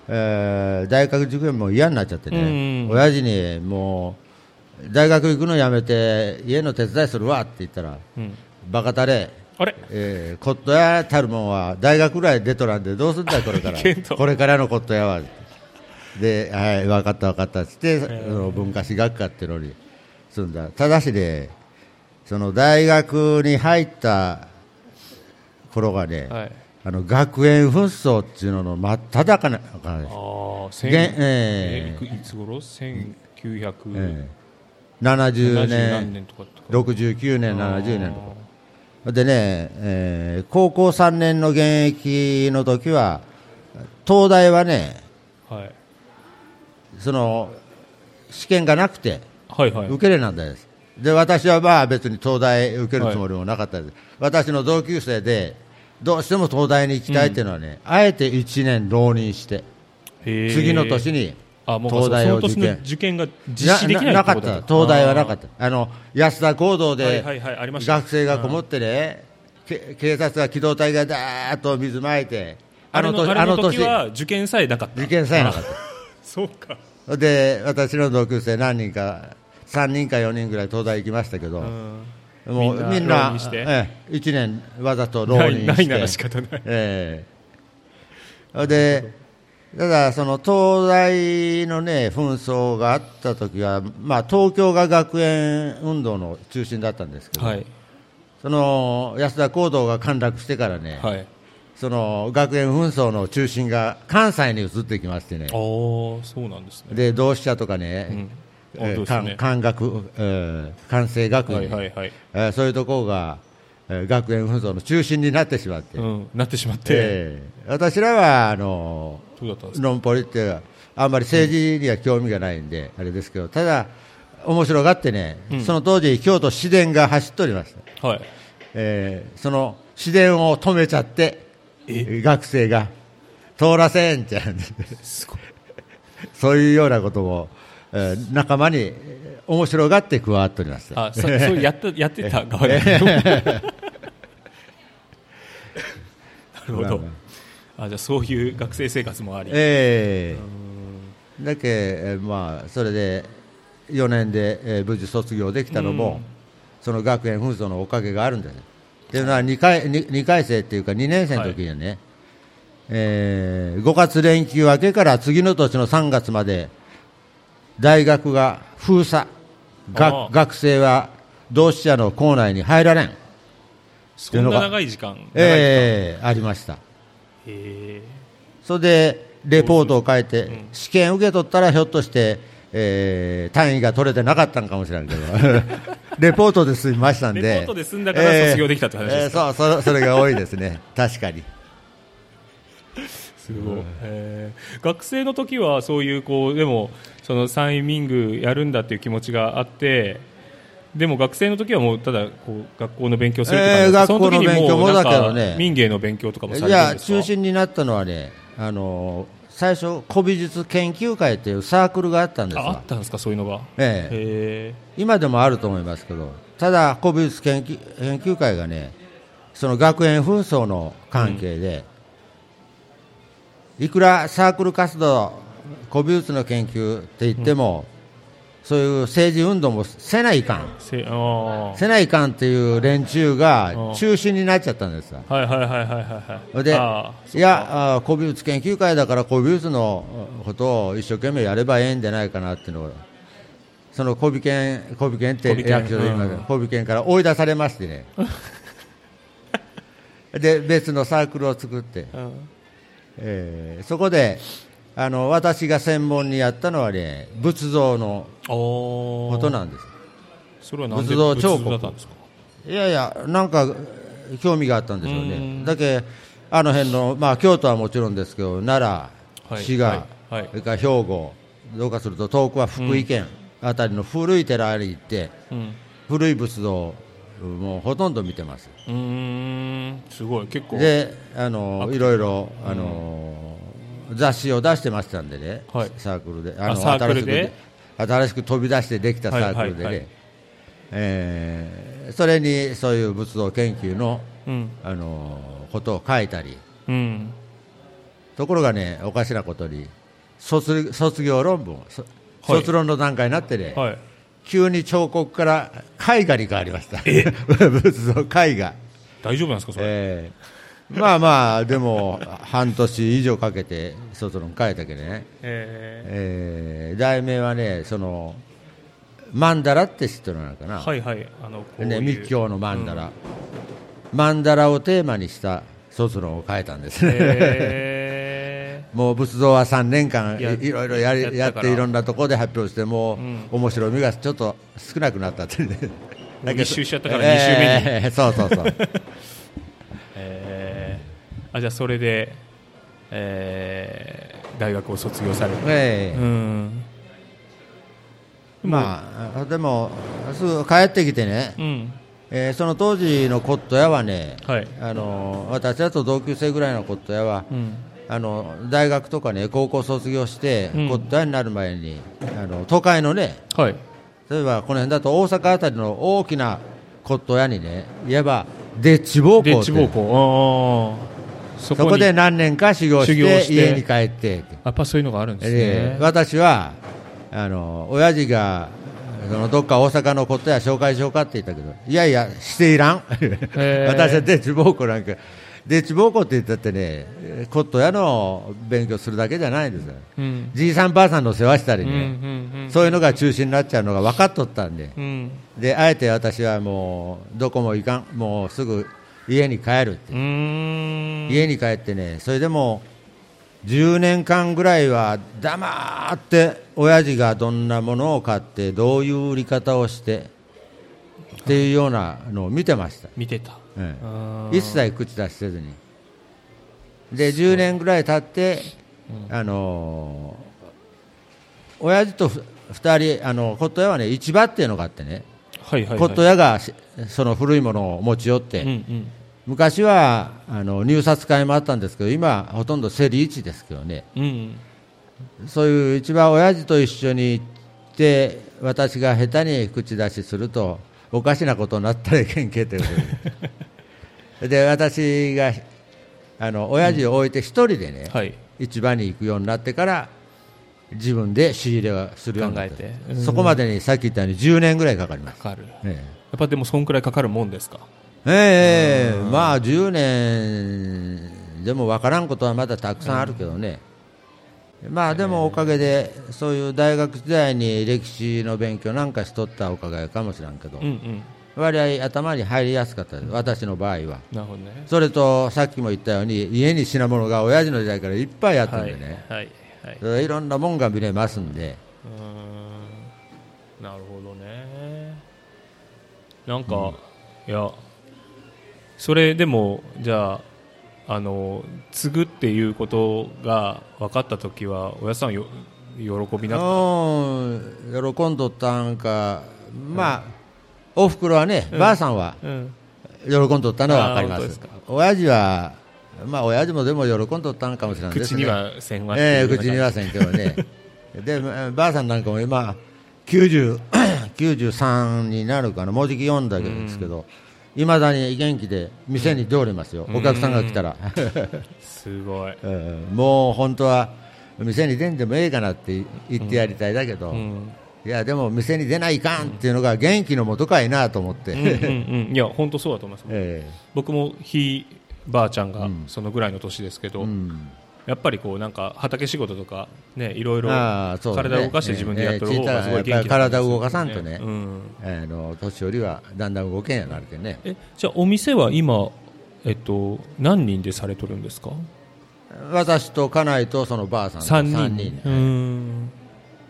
S4: えー大学受験も嫌になっちゃってね、
S3: うん
S4: 親父にもう、大学行くのやめて、家の手伝いするわって言ったら、
S3: うん、
S4: バカたれ、
S3: あれ？
S4: えー、コット屋たるもんは大学ぐらい出とらんで、どうすんだよ、これから。これからのコット屋は。で、はい、分かった、分かったっつって、その文化史学科っていうのに住んだ、ただしね、その大学に入った頃がね、
S3: はい。
S4: あの学園紛争っていうのの真っ只中なからね
S3: ああ千
S4: え
S3: えいつ頃？1970
S4: ええ70
S3: 何
S4: 年、
S3: 年とかとか
S4: 69年、70年とか。でね、えー高校3年の現役の時は、東大はね、
S3: はい。
S4: その試験がなくて
S3: はいはい。
S4: 受けれなんですで私はまあ別に東大受けるつもりもなかったです、私の同級生でどうしても東大に行きたいっていうのはね、あえて1年浪人して次の年に東大を受験
S3: 受験が実施できない
S4: なかった。東大はなかった。あの安田講堂で学生がこもってね、け警察が機動隊がだーっと水まいて
S3: あの
S4: 年
S3: あの時は受験さえなかった。
S4: 受験さえなかっ
S3: そうか。
S4: たで私の同級生何人か3人か4人ぐらい東大行きましたけど、
S3: うん。
S4: もうみん
S3: な
S4: ええ、1年わざと浪人して。
S3: ないなら仕方ない。
S4: ええ。でただ、その東大のね紛争があった時は、まあ、東京が学園運動の中心だったんですけど、
S3: はい。
S4: その安田講堂が陥落してからね、
S3: はい。
S4: その学園紛争の中心が関西に移ってきましてね。
S3: ああ、そうなんですね。
S4: で同志社とかね、
S3: うん
S4: えー
S3: ね。
S4: 関関学、えー関西学院、
S3: はいはいはい。
S4: えーそういうところが、えー学園紛争の中心になってしまって、
S3: うんなってしまって。
S4: えー私らはあのノンポリってあんまり政治には興味がないんで、あれですけど、ただ、面白がってね、
S3: うん。
S4: その当時、京都市電が走っておりました、
S3: はい。
S4: えーその市電を止めちゃって、
S3: え？
S4: 学生が通らせんちゃうんです
S3: ごい。
S4: そういうようなことも、えー仲間にえー面白がって加わっておりました。
S3: あそそうやった やってた側で なるほど。あじゃあそういう学生生活もあり。
S4: ええ。だけ、えーまあ、それで4年で、えー無事卒業できたのも、その学園紛争のおかげがあるんです。っていうのは2回 2, 回生っていうか2年生の時にはね、えー5月連休明けから次の年の3月まで大学が封鎖。
S3: あ
S4: 学生は同志社の校内に入られん、
S3: そんな長い時間？長い時間。
S4: えーありました。
S3: へ
S4: それでレポートを書いて、
S3: うん。
S4: 試験受け取ったらひょっとして、えー単位が取れてなかったんかもしれんけど、レポートで済みましたんで、
S3: レポートで済んだから卒業できたって話ですか？
S4: えーそうそそれが多いですね、確かに。
S3: すごい、へー。学生の時はそういうこうでもそのサインミングやるんだっていう気持ちがあってでも学生の時はもうただこう学校の勉強するって感じ
S4: えー学校の勉強も
S3: その時に
S4: だけどね。
S3: なんか民芸の勉強とかもされてるんですか？
S4: 中心になったのはね、あのー最初、古美術研究会というサークルがあったんですわ
S3: ああっ。たんですかそういうのが？
S4: ええ。
S3: へ
S4: 今でもあると思いますけど、ただ、古美術研究研究会がね、その学園紛争の関係で、いくらサークル活動、古美術の研究って言っても、そういう政治運動もせないかん、
S3: えせ
S4: ないかんっていう連中が
S3: うん
S4: 中心になっちゃったんですわ。
S3: はいはいはいはいはいはい
S4: で、いや、あ古美術研究会だから古美術のことを一生懸命やればええんじゃないかなっていうのを、その古美研、古美研って役所で言います。
S3: うん。
S4: 古美研から追い出されましてね。で、別のサークルを作って、
S3: うん
S4: えーそこで、あの、私が専門にやったのはね、仏像の
S3: お
S4: ことなんです。
S3: それは
S4: 仏像彫刻。
S3: 仏像だったんですか？
S4: いやいや、なんか興味があったんでしょう
S3: う
S4: ね。
S3: ん。
S4: だけあの辺の、まあ、京都はもちろんですけど、奈良、
S3: はい
S4: 滋賀、
S3: はいはい。
S4: それから兵庫、どうかすると遠くは福井県あたりの古い寺に行って、
S3: うん。
S4: 古い仏像、もうほとんど見てます。
S3: うーんすごい。結構。
S4: で、あのいろいろ、あの雑誌を出してましたんでね、
S3: はい。
S4: サークルで、
S3: あサークルで？
S4: 新しく新しく飛び出してできたサークルでね、
S3: はいはいはい。
S4: えーそれにそういう仏像研究の
S3: うん。
S4: あのことを書いたり、
S3: うん。
S4: ところがね、おかしなことに、卒卒業論文、卒論の段階になってね、
S3: はい
S4: 急に彫刻から絵画に変わりました、仏像、絵画。
S3: 大丈夫なんですかそれ？
S4: えーまあまあ、でも、半年以上かけて卒論書いたけどね、
S3: え
S4: え。ー題名はね、その、曼荼羅って知ってるのかな、
S3: ーはいはい。あの
S4: ね、密教の曼荼羅、曼荼羅をテーマにした卒論を書いたんですね。
S3: へ
S4: もう仏像は3年間いろいろやり
S3: やっ
S4: ていろんなところで発表してもう、
S3: うん。
S4: 面白みがちょっと少なくなったっていうね。
S3: もう一周しちゃったから二周目に。
S4: えーそうそうそう。
S3: ー えーあじゃあそれでえー大学を卒業されて、
S4: ええ。
S3: うん。
S4: まあでもすぐ帰ってきてね、
S3: うん。
S4: えーその当時の骨董屋はね、
S3: はい。
S4: あの私だと同級生ぐらいの骨董屋は、
S3: うん
S4: あの大学とかね高校卒業して、
S3: うん。
S4: になる前にあの都会のね
S3: はい。
S4: 例えばこの辺だと大阪あたりの大きな骨董屋にねいわばデッチ奉
S3: で
S4: 公。
S3: そ
S4: そこで何年か修行して家に帰って。
S3: やっぱそういうのがあるんですね、
S4: で私はあの親父がそのどっか大阪のことや紹介しようかって言ったけどいやいやしていらん。
S3: ー。
S4: 私はデッチ奉公なんかデッチ奉公って言ったってね骨董屋の勉強するだけじゃないんです。よ
S3: うん。
S4: じいさんばあさんの世話したり
S3: うんう
S4: ね、
S3: ん。
S4: そういうのが中心になっちゃうのが分かっとったんで。であえて私はもうどこも行かん。もうすぐ家に帰るって家に帰ってね、それでも10年間ぐらいは黙って親父がどんなものを買ってどういう売り方をしてっていうようなのを見てました、
S3: 見てた
S4: 一切口出しせずに。で10年ぐらい経って、あのー親父と2人あの骨董屋はね市場っていうのがあってね。
S3: はいはい
S4: 屋がしその古いものを持ち寄って、
S3: うんうん。
S4: 昔はあの入札会もあったんですけど今、ほとんど競り市ですけどね。
S3: うん
S4: そういう一番親父と一緒に行って私が下手に口出しするとおかしなことになったらいけんけということで で私があの親父を置いて一人でね、
S3: はい。
S4: 市場に行くようになってから自分で仕入れをするようになった。
S3: 考えて。うん。
S4: そこまでにさっき言ったように10年ぐらいかかります。
S3: かかる。や
S4: え。
S3: っぱでもそんくらいかかるもんですか？
S4: えええまあ10年でも分からんことはまだたくさんあるけどね、まあでもおかげでそういう大学時代に歴史の勉強なんかしとったおかげかもしれんけど、
S3: うんうん
S4: 割合頭に入りやすかったです。私の場合は。
S3: なるほどね。
S4: それとさっきも言ったように家に品物が親父の時代からいっぱいあったん
S3: はい
S4: でね、
S3: はいはい
S4: い。ろんなもんが見れますんで。
S3: うーん。なるほどね。なんか、いやそれでもじゃああの継ぐっていうことが分かった時はおやさんよ喜びなった？
S4: うん。喜んどったんか。まあおふくろはね、ばあさんは
S3: うん。
S4: 喜んどったのは分かります。親父はまあ親父もでも喜んどったのかもしれないですね。
S3: 口にはせんわ
S4: ええ
S3: っていうような
S4: 口にはせんけどね。でばあさんなんかも今90 93 になるかな。もうじき読んだけどですけどいまだに元気で店に通りますよ、お客さんが来たら、
S3: すごい、
S4: ええもう本当は店に出んでもええかなって言ってやりたいだけど、
S3: うん
S4: いやでも店に出ないかんっていうのが元気のもとかいなと思って、
S3: うんうんうん。いや本当そうだと思います、
S4: え
S3: 僕もひいばあちゃんが
S4: うん。
S3: そのぐらいの年ですけど、
S4: えうん。
S3: やっぱりこうなんか畑仕事とかねいろいろ体を動かして自分でやってる方がすごい元気
S4: ええやっぱり体を動かさんとね。
S3: うん。
S4: あの年寄りはだんだん動けんやなるけどね。
S3: えじゃあお店は今えっと何人でされとるんですか？
S4: 私と家内とそのばあさんと
S3: 三人
S4: 三人。
S3: うーん。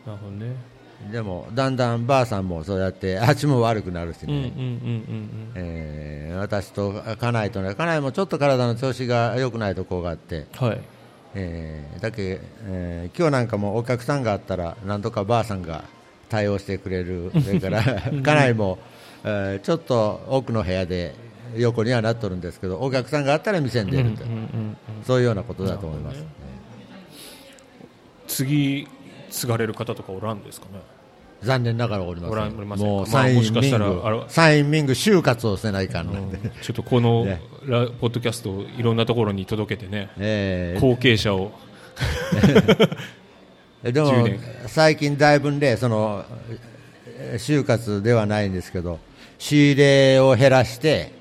S3: なるほどね
S4: でもだんだんばあさんもそうやって 足も悪くなるしね、私と家内とね家内もちょっと体の調子が良くないところがあって、
S3: うんはい。
S4: えーだけ、えー今日なんかもお客さんがあったらなんとかばあさんが対応してくれる。それから家内も、えーちょっと奥の部屋で横にはなっとるんですけどお客さんがあったら店に出ると、
S3: うんう
S4: そういうようなことだと思います、
S3: なる次継がれる方とかおらんですかね？
S4: 残念ながらおりません。もう
S3: まあ
S4: サインミング、
S3: もしかしたらあれ
S4: サインミング就活をせないかんので、
S3: ちょっとこの
S4: ね
S3: ラポッドキャストをいろんなところに届けてね。
S4: えー
S3: 後継者を。
S4: でも
S3: 10年。
S4: 最近だいぶねそのえー就活ではないんですけど仕入れを減らして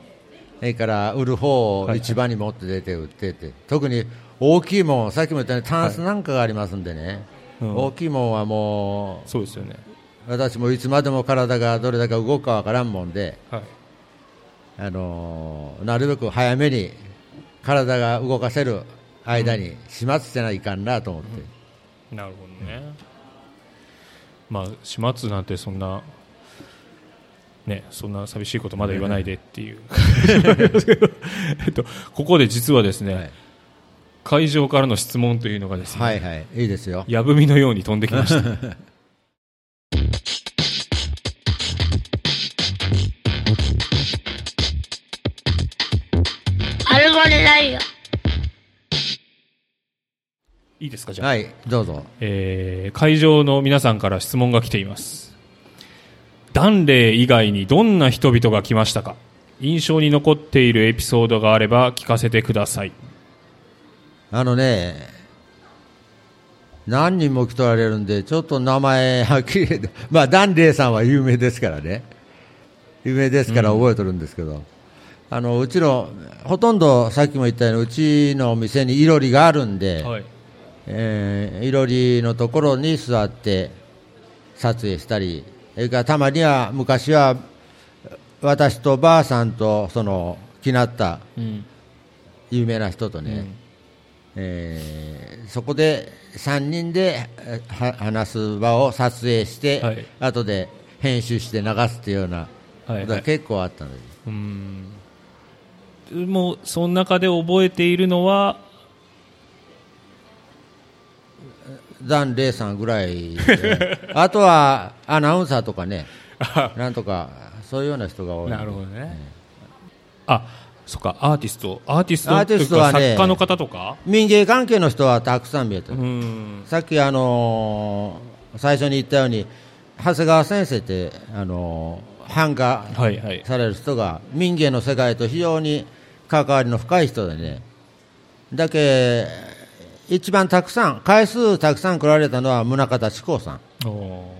S4: それから売る方を市場に持って出て売ってって、特に大きいもんさっきも言ったようにタンスなんかがありますんでね、
S3: うん。
S4: 大きいもんはも
S3: そうですよね。
S4: う私もいつまでも体がどれだけ動くかわからんもんで、
S3: はい。
S4: あのーなるべく早めに体が動かせる間に始末してないかんなと思って、
S3: なるほどね、まあ始末なんてそんなねそんな寂しいことまだ言わないでっていう。えっとここで実はですね、
S4: はい。
S3: 会場からの質問というのがですね、
S4: はいはい。いいですよ。
S3: やぶみのように飛んできました。
S2: ラジオ。
S3: いいですか、じゃあ。
S4: はいどうぞ
S3: えー会場の皆さんから質問が来ています。ダンレイ以外にどんな人々が来ましたか？印象に残っているエピソードがあれば聞かせてください。
S4: あのね何人も来とられるんでちょっと名前はっきりまあダンレイさんは有名ですからね有名ですから覚えてるんですけど、あのうちのほとんどさっきも言ったようにうちのお店にいろりがあるんで、
S3: はい。
S4: えーいろりのところに座って撮影したり、それからたまには昔は私とばあさんとその気になった
S3: うん。
S4: 有名な人とね、えーそこで3人で話す場を撮影して、
S3: はい
S4: 後で編集して流すっていうような
S3: はい
S4: ことが結構あったので、
S3: うん。もう、その中で覚えているのは、
S4: ダン・レイさんぐらいで あとはアナウンサーとかね、なんとかそういうような人が多い。
S3: なるほどね。あ、そっか、アーティスト。アーティスト
S4: アーティストはね
S3: というか作家の方とか？
S4: 民芸関係の人はたくさん見えてる、
S3: うん。
S4: さっき、あのー最初に言ったように長谷川先生って、あのー版画
S3: はいはい。
S4: される人が民芸の世界と非常に関わりの深い人でねだけ一番たくさん回数たくさん来られたのは宗像志功さん。
S3: お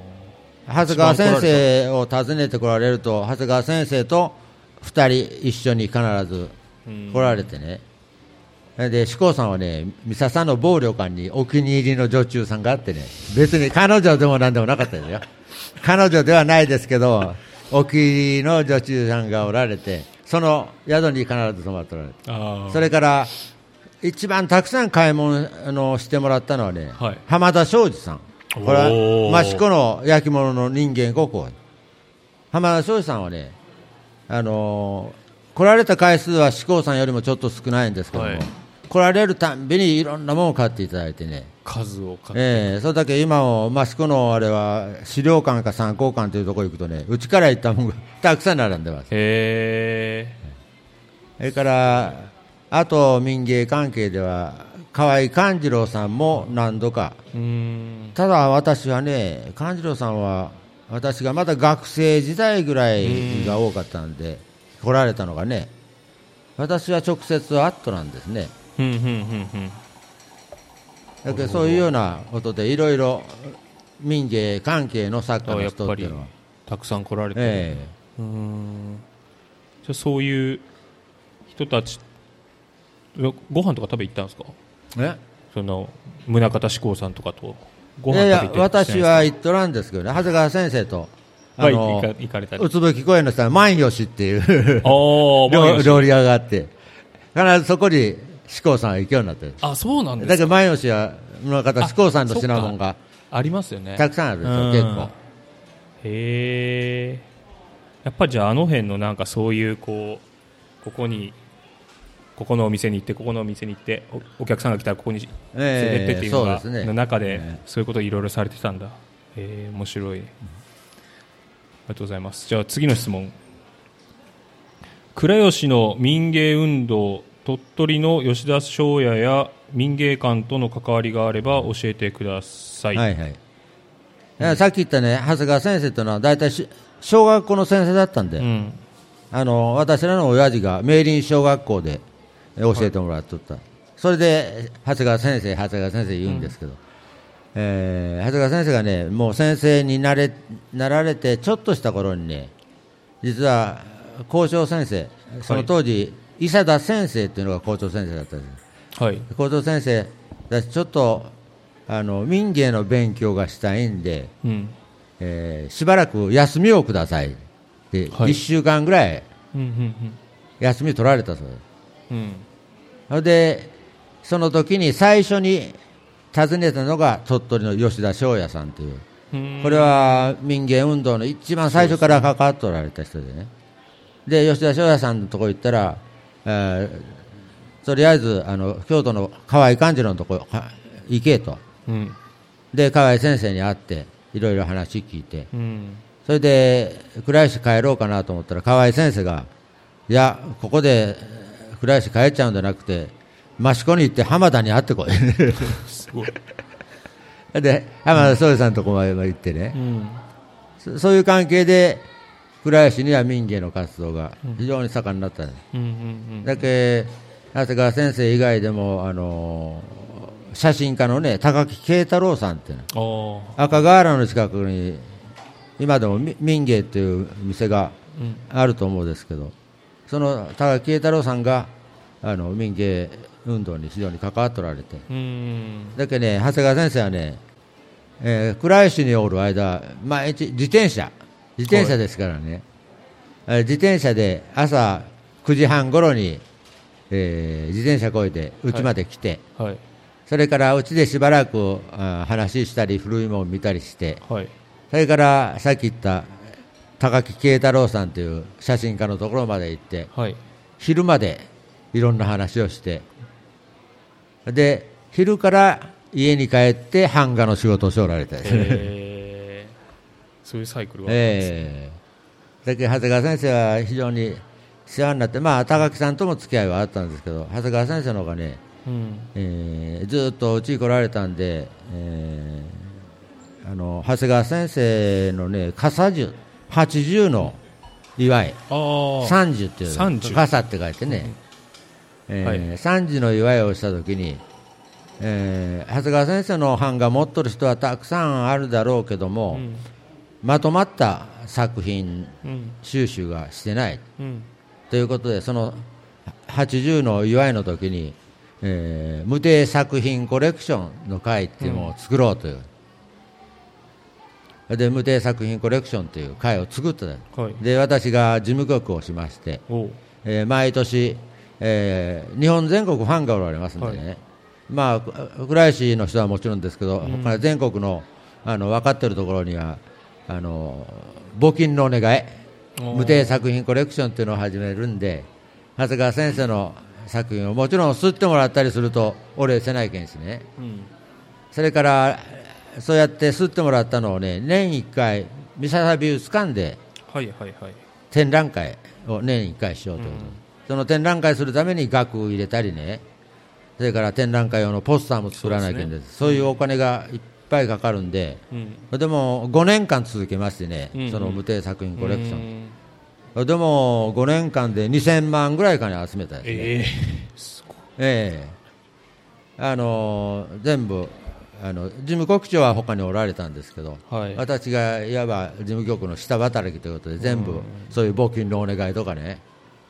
S4: 長谷川先生を訪ねて来られると長谷川先生と2人一緒に必ず
S3: ー
S4: 来られてね、で志功さんはね、三笹の暴旅館にお気に入りの女中さんがあってね、別に彼女でもなんでもなかったですよ、彼女ではないですけど、お気に入りの女中さんがおられて、その宿に必ず泊まっておられて、それから一番たくさん買い物あのしてもらったのはね、
S3: はい。
S4: 浜田庄司さん、これは益子の焼き物の人間国宝、浜田庄司さんはね、あのー来られた回数は志功さんよりもちょっと少ないんですけども、
S3: はい。
S4: 来られるたんびにいろんなものを買っていただいてね、
S3: 数を買って、
S4: ええそれだけ今も益子のあれは資料館か参考館というところに行くとね、うちから行ったものが たくさん並んでます。
S3: へ
S4: それから、あと民芸関係では、河合勘次郎さんも何度か、
S3: ーうん。
S4: ただ私はね、勘次郎さんは、私がまだ学生時代ぐらいが多かったんで、来られたのがね、私は直接アットなんですね。
S3: ふんふんふんふん
S4: だけどそういうようなことで、いろいろ民芸関係の作家の人っていうのは、
S3: たくさん来られてる、
S4: え
S3: うーん。じゃあそういう人たちごご飯とか食べ行ったんですか？
S4: え？
S3: その宗像志功さんとかと。ご
S4: いやいや
S3: 飯食べ行って
S4: 私は言っとらんですけどね、長谷川先生と、あ
S3: はい
S4: の
S3: 行か行かれたり。
S4: うつぶき公園の下に万吉っていう。料理屋があって、必ずそこに志功さんが行くようになってる。
S3: あそうなんですか。
S4: だけど万吉は、宗像志功さんの品物が
S3: ありますよね。
S4: たくさんあるんですよ、
S3: うん。
S4: 結構。
S3: へえやっぱりじゃああの辺のなんかそういうこうここにここのお店に行ってここのお店に行っておお客さんが来たらここに連れてってっていうのが、
S4: ええそうですね。
S3: の中で
S4: ええ。
S3: そういうことをいろいろされてたんだ。へえ面白い、ありがとうございます。じゃあ次の質問。倉吉の民芸運動鳥取の吉田翔也や民芸館との関わりがあれば教えてください、
S4: はいはい。さっき言ったね、長谷川先生というのは、大体し小学校の先生だったんで、
S3: うん。
S4: あの私らの親父が明林小学校でえ教えてもらっとった、それで長谷川先生、長谷川先生言うんですけど、えー長谷川先生がね、もう先生になれなられてちょっとした頃にね、実は校長先生、その当時、伊佐田先生っていうのが校長先生だったんです。
S3: はい。
S4: 校長先生、私ちょっとあの民芸の勉強がしたいんで、
S3: うん。
S4: えーしばらく休みをくださいって、
S3: はい。
S4: 1週間ぐらい休み取られたそうです。
S3: うん。
S4: で、その時に最初に訪ねたのが鳥取の吉田翔也さんという、
S3: うん。
S4: これは民芸運動の一番最初から関わっておられた人でね、で吉田翔也さんのところ行ったら、えーとりあえずあの京都の河合勘次郎のとこか行けと。
S3: うん。
S4: で河合先生に会っていろいろ話聞いて。
S3: うん。
S4: それで倉吉帰ろうかなと思ったら河合先生がいやここで倉吉帰っちゃうんじゃなくて益子に行って浜田に会ってこい。
S3: すごい。
S4: で浜田総理さんのとこまで行ってね。
S3: う、ん。
S4: そそういう関係で倉吉には民芸の活動が非常に盛んになったんです、
S3: うんうん。
S4: だけ長谷川先生以外でもあの写真家のね高木慶太郎さんっていうの赤瓦の近くに今でもみ民芸っていう店が
S3: あ
S4: ると思うんですけどその高木慶太郎さんがあの民芸運動に非常に関わっておられて。
S3: うん
S4: だけどね長谷川先生はね、えー倉吉におる間毎日自転車自転車ですからね、えー自転車で朝9時半頃に、えー自転車こいで家まで来て、
S3: はい。
S4: それからうちでしばらくあー話したり古いもの見たりして
S3: はい。
S4: それからさっき言った高木慶太郎さんという写真家のところまで行って
S3: はい。
S4: 昼までいろんな話をしてで昼から家に帰って版画の仕事をしておられたですね、
S3: えー、そういうサイクルがあすね。
S4: ええ。だけど長谷川先生は非常に世話になって、まあ、高木さんとも付き合いはあったんですけど長谷川先生の方がね、
S3: うん。
S4: えーずっとうちに来られたんで、えーあの長谷川先生のね傘樹80の祝い。三十っていう傘って書いてね、えー
S3: はい。
S4: 三十の祝いをしたときに、えー長谷川先生の版画持っとる人はたくさんあるだろうけども、
S3: うん
S4: まとまった作品
S3: うん。
S4: 収集がしてない。
S3: うん。
S4: ということでその80の祝いの時に、えー無定作品コレクションの会っていうのを作ろうという、で無定作品コレクションという会を作った。の
S3: はい。
S4: で私が事務局をしまして、えー毎年、えー日本全国ファンがおられますんでね、
S3: は
S4: まあ、倉石の人はもちろんですけど、
S3: うん。
S4: 他全国のあの分かっているところにはあの募金のお願い。無定作品コレクションっていうのを始めるんで長谷川先生の作品をもちろん吸ってもらったりするとお礼せないけんしね。
S3: うん。
S4: それからそうやって吸ってもらったのをね年1回三笹美術館で
S3: はいはいはい。
S4: 展覧会を年1回しようという。こと、
S3: うん。
S4: その展覧会するために額を入れたりねそれから展覧会用のポスターも作らなきゃいけないんですそういうお金がいっぱいかかるんで、
S3: うん。
S4: でも5年間続けましてね、
S3: うん。
S4: その無定作品コレクション、
S3: ン
S4: でも5年間で2000万ぐらいかに集めたですね、
S3: ええ。す
S4: ええ。あのー全部あの事務局長は他におられたんですけど、
S3: はい。
S4: 私がいわば事務局の下働きということで全部そういう募金のお願いとかね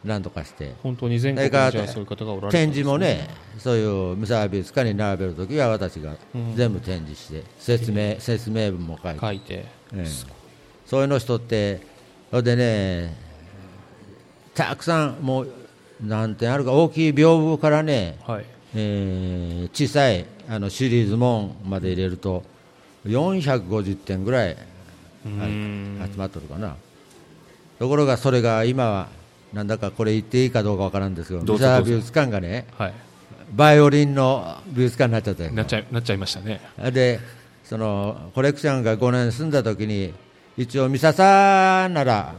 S4: なんとかして。
S3: 本当に全国にそういう方がおられ
S4: 展示もねそういう三沢美術館に並べるときは私が
S3: うん。
S4: 全部展示して説明説明文も書いて。
S3: 書いて。
S4: ええ。そういうの人って、それでね、たくさん、もう、なんてあるか、大きい屏風からね、
S3: はい。
S4: えー小さいあのシリーズ門まで入れると、450点ぐらい
S3: うん。
S4: 集まっとるかな。ところが、それが今は、なんだかこれ言っていいかどうかわからんですけど、
S3: どうぞどうぞ。
S4: 三沢美術館がね、
S3: はい。
S4: バイオリンの美術館になっちゃったよ。
S3: なっちゃいなっちゃいましたね。
S4: でそのコレクションが5年住んだ時に一応三笹なら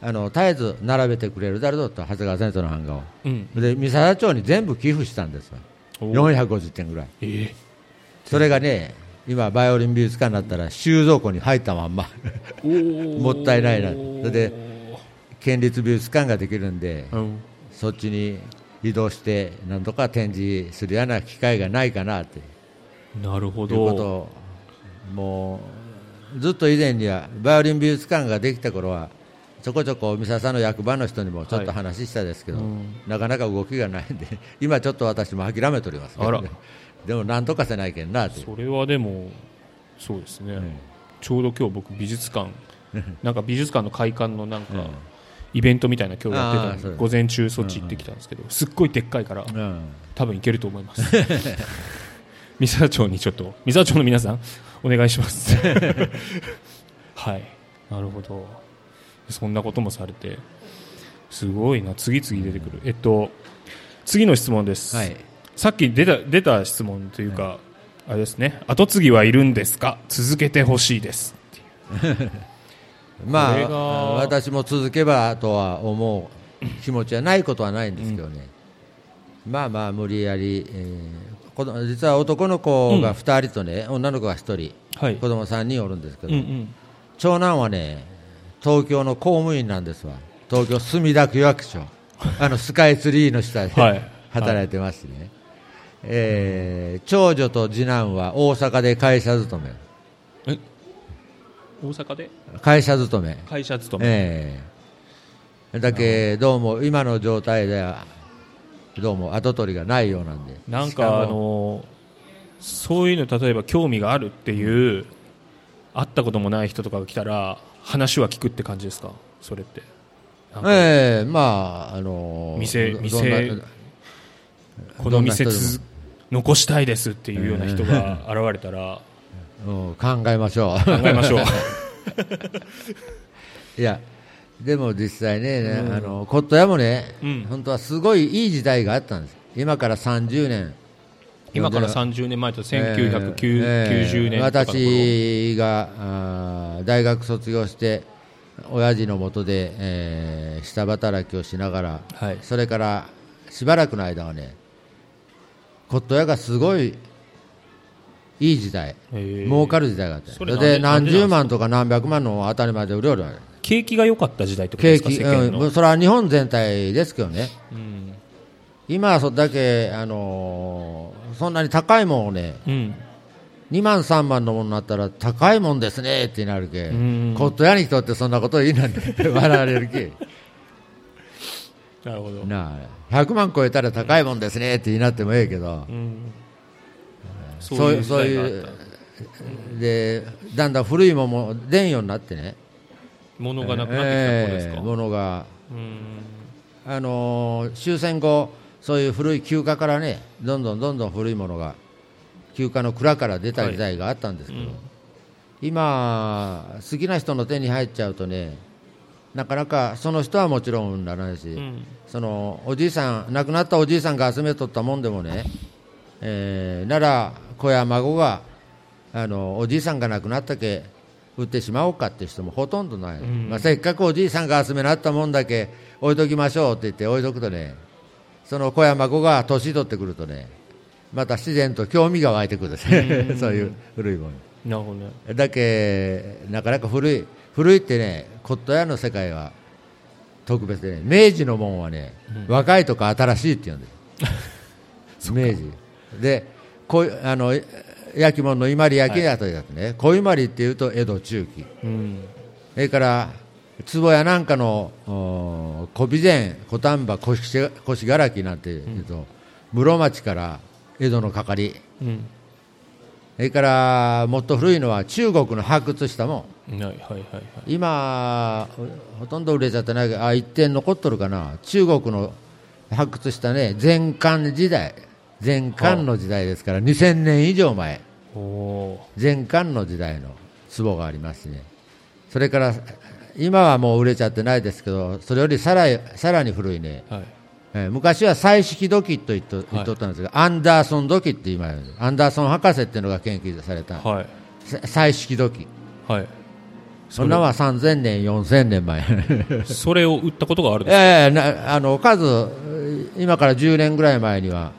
S4: あの絶えず並べてくれるだろうと長谷川先生の版画を。
S3: うん。
S4: で三笹町に全部寄付したんですよ。
S3: お
S4: 450点ぐらい。
S3: ええ。
S4: それがね今バイオリン美術館になったら収蔵庫に入ったまんま。もったいないな。それで県立美術館ができるんで
S3: うん。
S4: そっちに移動して何とか展示するような機会がないかなって。
S3: なるほ
S4: ということもうずっと以前にはバイオリン美術館ができた頃はちょこちょこ三沢さんの役場の人にもちょっと話したですけど、
S3: はいうん。
S4: なかなか動きがないんで今ちょっと私も諦めておりますけどね、でもなんとかせないけんな
S3: それはでもそうですね、
S4: ん。
S3: ちょうど今日僕美術館 なんか美術館の開館のなんか、
S4: うん
S3: イベントみたいな今日やってた
S4: あーそう
S3: んで午前中そっち行ってきたんですけど、すっごいでっかいから
S4: うん。
S3: 多分行けると思います。三沢町にちょっと三沢町の皆さんお願いします。はい。なるほど。そんなこともされてすごいな。次々出てくる。えっと次の質問です、
S4: はい。
S3: さっき出た出た質問というか、あれですね。後継ぎはいるんですか？続けてほしいです
S4: まあ、私も続けばとは思う気持ちはないことはないんですけどね、まあまあ、無理やり、えー子供実は男の子が2人とね、女の子が1人、
S3: はい。
S4: 子供3人おるんですけど、
S3: うんうん。
S4: 長男はね、東京の公務員なんですわ、東京墨田区役所、あのスカイツリーの下で、
S3: はい。
S4: 働いてますね、えー長女と次男は大阪で会社勤め、
S3: 大阪で？
S4: 会社勤め。
S3: 会社勤め、
S4: ええ。だけど。うも今の状態ではどうも跡取りがないようなんで。
S3: なんかあのそういうの例えば興味があるっていう、会ったこともない人とかが来たら話は聞くって感じですか？それって。
S4: ええまああのど
S3: 店店この店残したいですっていうような人が現れたら
S4: うん考えましょう。
S3: 考えましょう。
S4: いやでも実際ね、あのコット屋もね、
S3: うん。
S4: 本当はすごいいい時代があったんです。今から30年。
S3: 今から30年。前と1990年
S4: 私が大学卒業して親父のもとで、えー下働きをしながら、
S3: はい。
S4: それからしばらくの間はね骨董屋がすごいいい時代。儲かる時代があって
S3: それで
S4: 何十万とか何百万の当たり前で売りょるわけ
S3: 景気が良かった時代ってことで
S4: 景
S3: すか？
S4: 気、
S3: 世間の、
S4: うん、それは日本全体ですけどね。
S3: うん。
S4: 今はそれだけ、あのーそんなに高いもんをね
S3: うん。
S4: 2万3万のものになったら高いもんですねってなるけ、
S3: ん
S4: コット屋にとってそんなこと言いなんて笑われるけ
S3: なるほど、
S4: なあ100万超えたら高いもんですねって言いなってもええけど、
S3: うん、
S4: そ
S3: そうういう
S4: そういうでだんだん古いものも出んようになってね。
S3: たものがなくなってきた頃ですか、
S4: ええものが、
S3: うん。
S4: あのー終戦後そういう古い休暇からねどんどんどんどん古いものが休暇の蔵から出た時代があったんですけど、
S3: うん。
S4: 今好きな人の手に入っちゃうとねなかなかその人はもちろんならないし、
S3: うん。
S4: そのおじいさん亡くなったおじいさんが集めとったもんでもね、えーなら子や孫があのおじいさんが亡くなったけ売ってしまおうかって人もほとんどない、
S3: ん。
S4: まあ、せっかくおじいさんが集めなったもんだけ置いときましょうって言って置いとくとねその子や孫が年取ってくるとねまた自然と興味が湧いてくるんですねそういう古いもの。に。
S3: なるほどね。
S4: だけなかなか古い古いってねコット屋の世界は特別でね明治のもんはね、若いとか新しいって言うんです 明治。でこうあの焼き物の伊万里焼き跡だってね、小伊万里っていうと江戸中期。
S3: うん。
S4: それから壺屋なんかのお小備前小丹波腰腰がらきなんていうと、室町から江戸のかかり
S3: うん。
S4: それからもっと古いのは中国の発掘したもん。
S3: はいはいはいはい。
S4: 今、ほとんど売れちゃってないけど、あ、一点残っとるかな、中国の発掘したね、前漢時代、前漢の時代ですから、2000年以上前、前漢の時代の壺がありますね。それから、今はもう売れちゃってないですけど、それよりさらさらに古いね、
S3: ーはい。
S4: えー昔は彩色土器と言っと言っとったんですが、アンダーソン土器って今アンダーソン博士っていうのが研究された、
S3: はい。
S4: さ彩色土器。
S3: はい。
S4: そんなは3000年、4000年前。
S3: それを売ったことがあるんです
S4: ええなあの数、今から10年ぐらい前には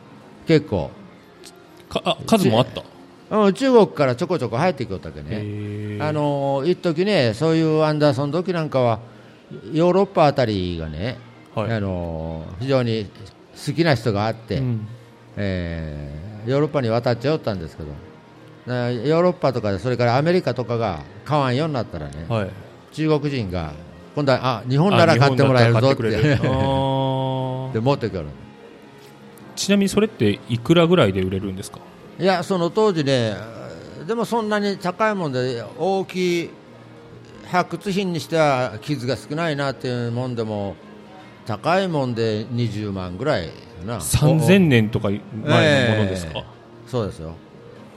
S4: 結構、
S3: かあ数もあった？
S4: うん中国からちょこちょこ入ってきよったけね、あの一時ね、そういうアンダーソン時なんかは、ヨーロッパあたりがね、
S3: はい。
S4: あの非常に好きな人があって、
S3: うん。
S4: えーヨーロッパに渡っちゃおったんですけど、なヨーロッパとかで、それからアメリカとかが買わんようになったらね、
S3: はい。
S4: 中国人が、今度は、あ日本なら買ってもらえるぞって、で 持ってくる。
S3: ちなみにそれっていくらぐらいで売れるんですか？
S4: いや、その当時ね、でもそんなに高いもんで、大きい発掘品にしては傷が少ないなっていうもんでも、高いもんで20万ぐらいかな。
S3: 3000年とか前のものですか、
S4: ええ。そうですよ。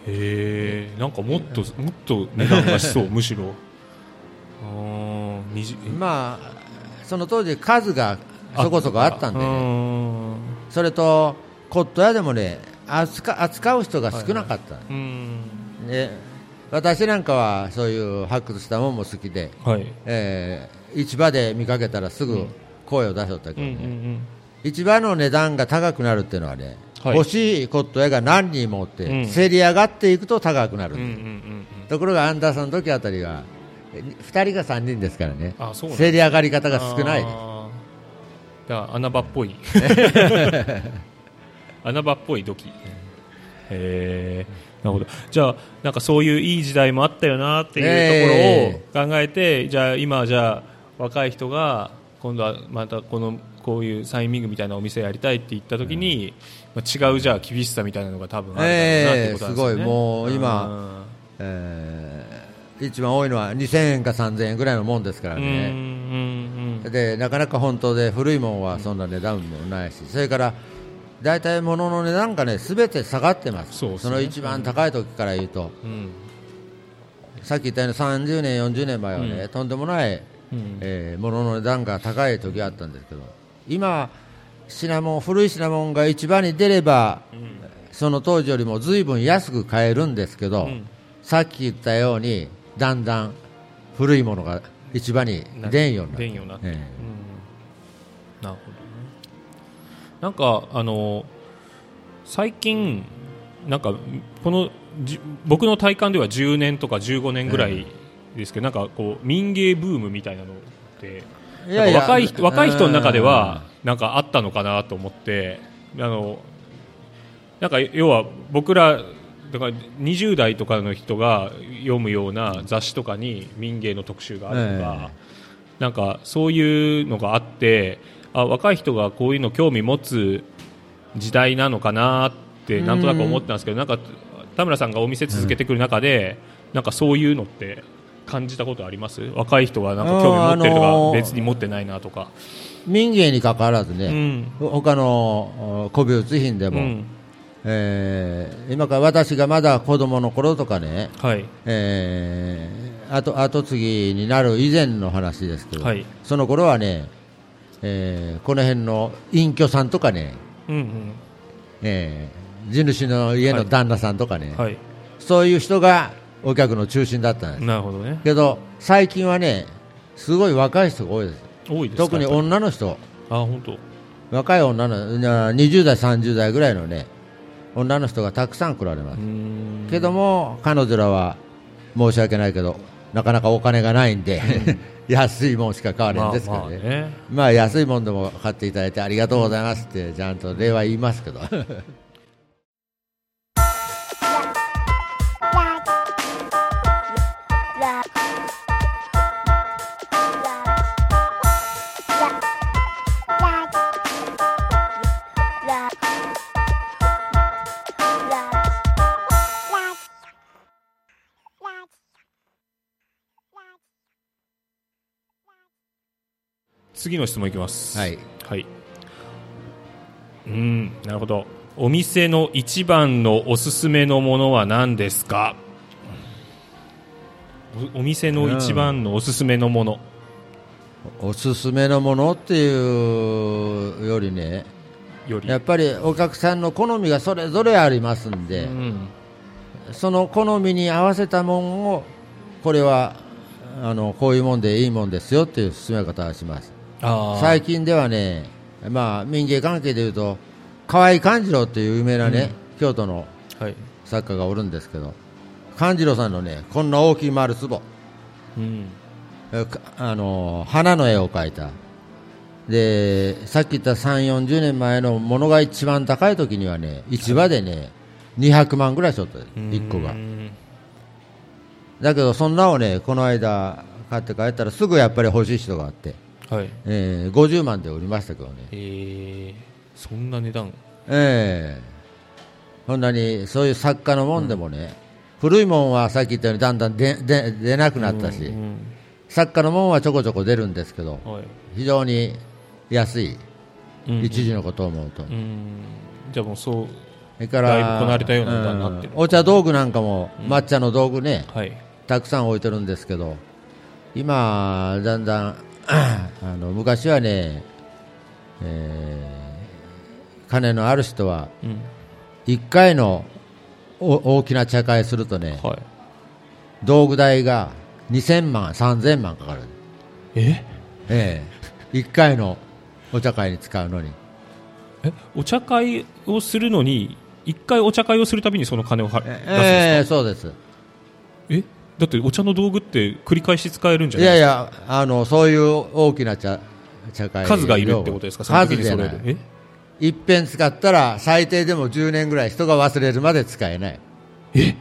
S3: へえ。んかもっともっと値段がしそう むしろ。あー20
S4: まあ、その当時数がそこそこあったんでね。
S3: ね
S4: それと骨董屋でもね扱扱う人が少なかった、
S3: うん。
S4: ね、私なんかはそういう発掘したもんも好きで、
S3: はい。
S4: えー市場で見かけたらすぐ声を出しとったけど
S3: うんう
S4: ね、
S3: ん。
S4: 市場の値段が高くなるっていうのはね、
S3: はい。
S4: 欲しい骨董屋が何人もおって、
S3: うん。
S4: 競り上がっていくと高くなる、
S3: うんうんうんうん。
S4: ところがアンダーソンの時あたりは2人か3人ですからね。競り上がり方が少ない
S3: だ穴場っぽい 穴場っぽい土器。へえなるほど。じゃあなんかそういういい時代もあったよなっていうところを考えて、じゃあ今じゃあ若い人が今度はまたこのこういうサインミングみたいなお店やりたいって言った時に、まあ、違うじゃあ厳しさみたいなのが多分あるだろうなってことなんですよね、
S4: ええすごい。もう今えー一番多いのは2000円か3000円ぐらいのもんですから
S3: うんうん
S4: ね、
S3: うん。
S4: でなかなか本当で古いもんはそんな値段もないし、それから大体物の値段がね全て下がってます。
S3: ね。
S4: の一番高い時から言うと、
S3: うん。
S4: さっき言ったように30年、40年前はね、
S3: うん。
S4: とんでもない、
S3: うん。
S4: えー物の値段が高い時があったんですけど今、品物古い品物が市場に出れば、その当時よりもずいぶん安く買えるんですけど、
S3: うん。
S4: さっき言ったようにだんだん古いものが市場に出んようになって
S3: なんかあの最近なんかこのじ僕の体感では10年とか15年ぐらいですけど、なんかこう民芸ブームみたいなのって若い人若い人の中ではなんかあったのかなと思ってあのなんか要は僕らだから20代とかの人が読むような雑誌とかに民芸の特集があるとか、なんかそういうのがあってあ若い人がこういうの興味持つ時代なのかなってなんとなく思ってたんですけどなんか田村さんがお店続けてくる中で、なんかそういうのって感じたことあります？若い人がなんか興味持ってるとか、
S4: あのー
S3: 別に持ってないなとか、
S4: 民芸に関わらず
S3: う
S4: ね、
S3: ん。
S4: 他のお古美術品でも、
S3: うん。
S4: えー今から私がまだ子供の頃とかね、
S3: はい。
S4: えー、後後継ぎになる以前の話ですけど、
S3: はい。
S4: その頃はね、えーこの辺の隠居さんとかね、
S3: うん
S4: えー地主の家の旦那さんとかね、
S3: うんはい。
S4: そういう人がお客の中心だったんです。
S3: なるほどね。
S4: けど最近はね、すごい若い人が多いです。
S3: 多いですか？
S4: 特に女の人、
S3: あ本当。
S4: 若い女のな20代、30代ぐらいのね女の人がたくさん来られます。けども彼女らは申し訳ないけどなかなかお金がないんで、安いもんしか買われんですからね,、
S3: まあまあね。
S4: まあ安いもんでも買っていただいてありがとうございますってちゃんと礼は言いますけど
S3: 次の質問いきます。
S4: はい。
S3: はい。うんなるほど。お店の一番のおすすめのものは何ですか？おお店の一番のおすすめのもの、
S4: おすすめのものっていうよりねやっぱりお客さんの好みがそれぞれありますんで、
S3: うん。
S4: その好みに合わせたもんをこれはあのこういうもんでいいもんですよっていう進め方をします最近ではね、まあ、民芸関係でいうと河合勘次郎っていう有名なね、京都の
S3: はい。
S4: 作家がおるんですけど勘次郎さんのねこんな大きい丸壺。
S3: うん。
S4: あの花の絵を描いた。でさっき言った3 4 0年前のものが一番高い時にはね市場でね200万ぐらいしょった1個が。
S3: うん。
S4: だけどそんなをねこの間買って帰ったらすぐやっぱり欲しい人があって、
S3: はい。
S4: えー50万で売りましたけどね。
S3: えー、そんな値段。
S4: ええこんなにそういう作家のもんでもね、古いもんはさっき言ったようにだんだんでで出なくなったし、
S3: うん
S4: 作家のもんはちょこちょこ出るんですけど
S3: うんはい。
S4: 非常に安い、
S3: うん
S4: 一時のことを思うと、
S3: うん。じゃあもうそう
S4: それ
S3: こなれたような値段になってる。
S4: うんお茶道具なんかも、抹茶の道具ね
S3: はい。
S4: たくさん置いてるんですけど今、だんだんあの昔はね、えー金のある人は
S3: うん。
S4: 1回のお大きな茶会するとね
S3: はい。
S4: 道具代が2000万3000万かかる。
S3: え？
S4: ええ。1回のお茶会に使うのに。
S3: え？お茶会をするのに一回お茶会をするたびにその金をは出すんですか、
S4: ええそうです。
S3: え？だってお茶の道具って繰り返し使えるんじゃ
S4: い
S3: ない
S4: やい
S3: ですか？
S4: やあのそういう大きな茶茶会
S3: 数がいるってことですか？
S4: 数じゃない。いっぺん使ったら最低でも10年ぐらい人が忘れるまで使えない。
S3: え？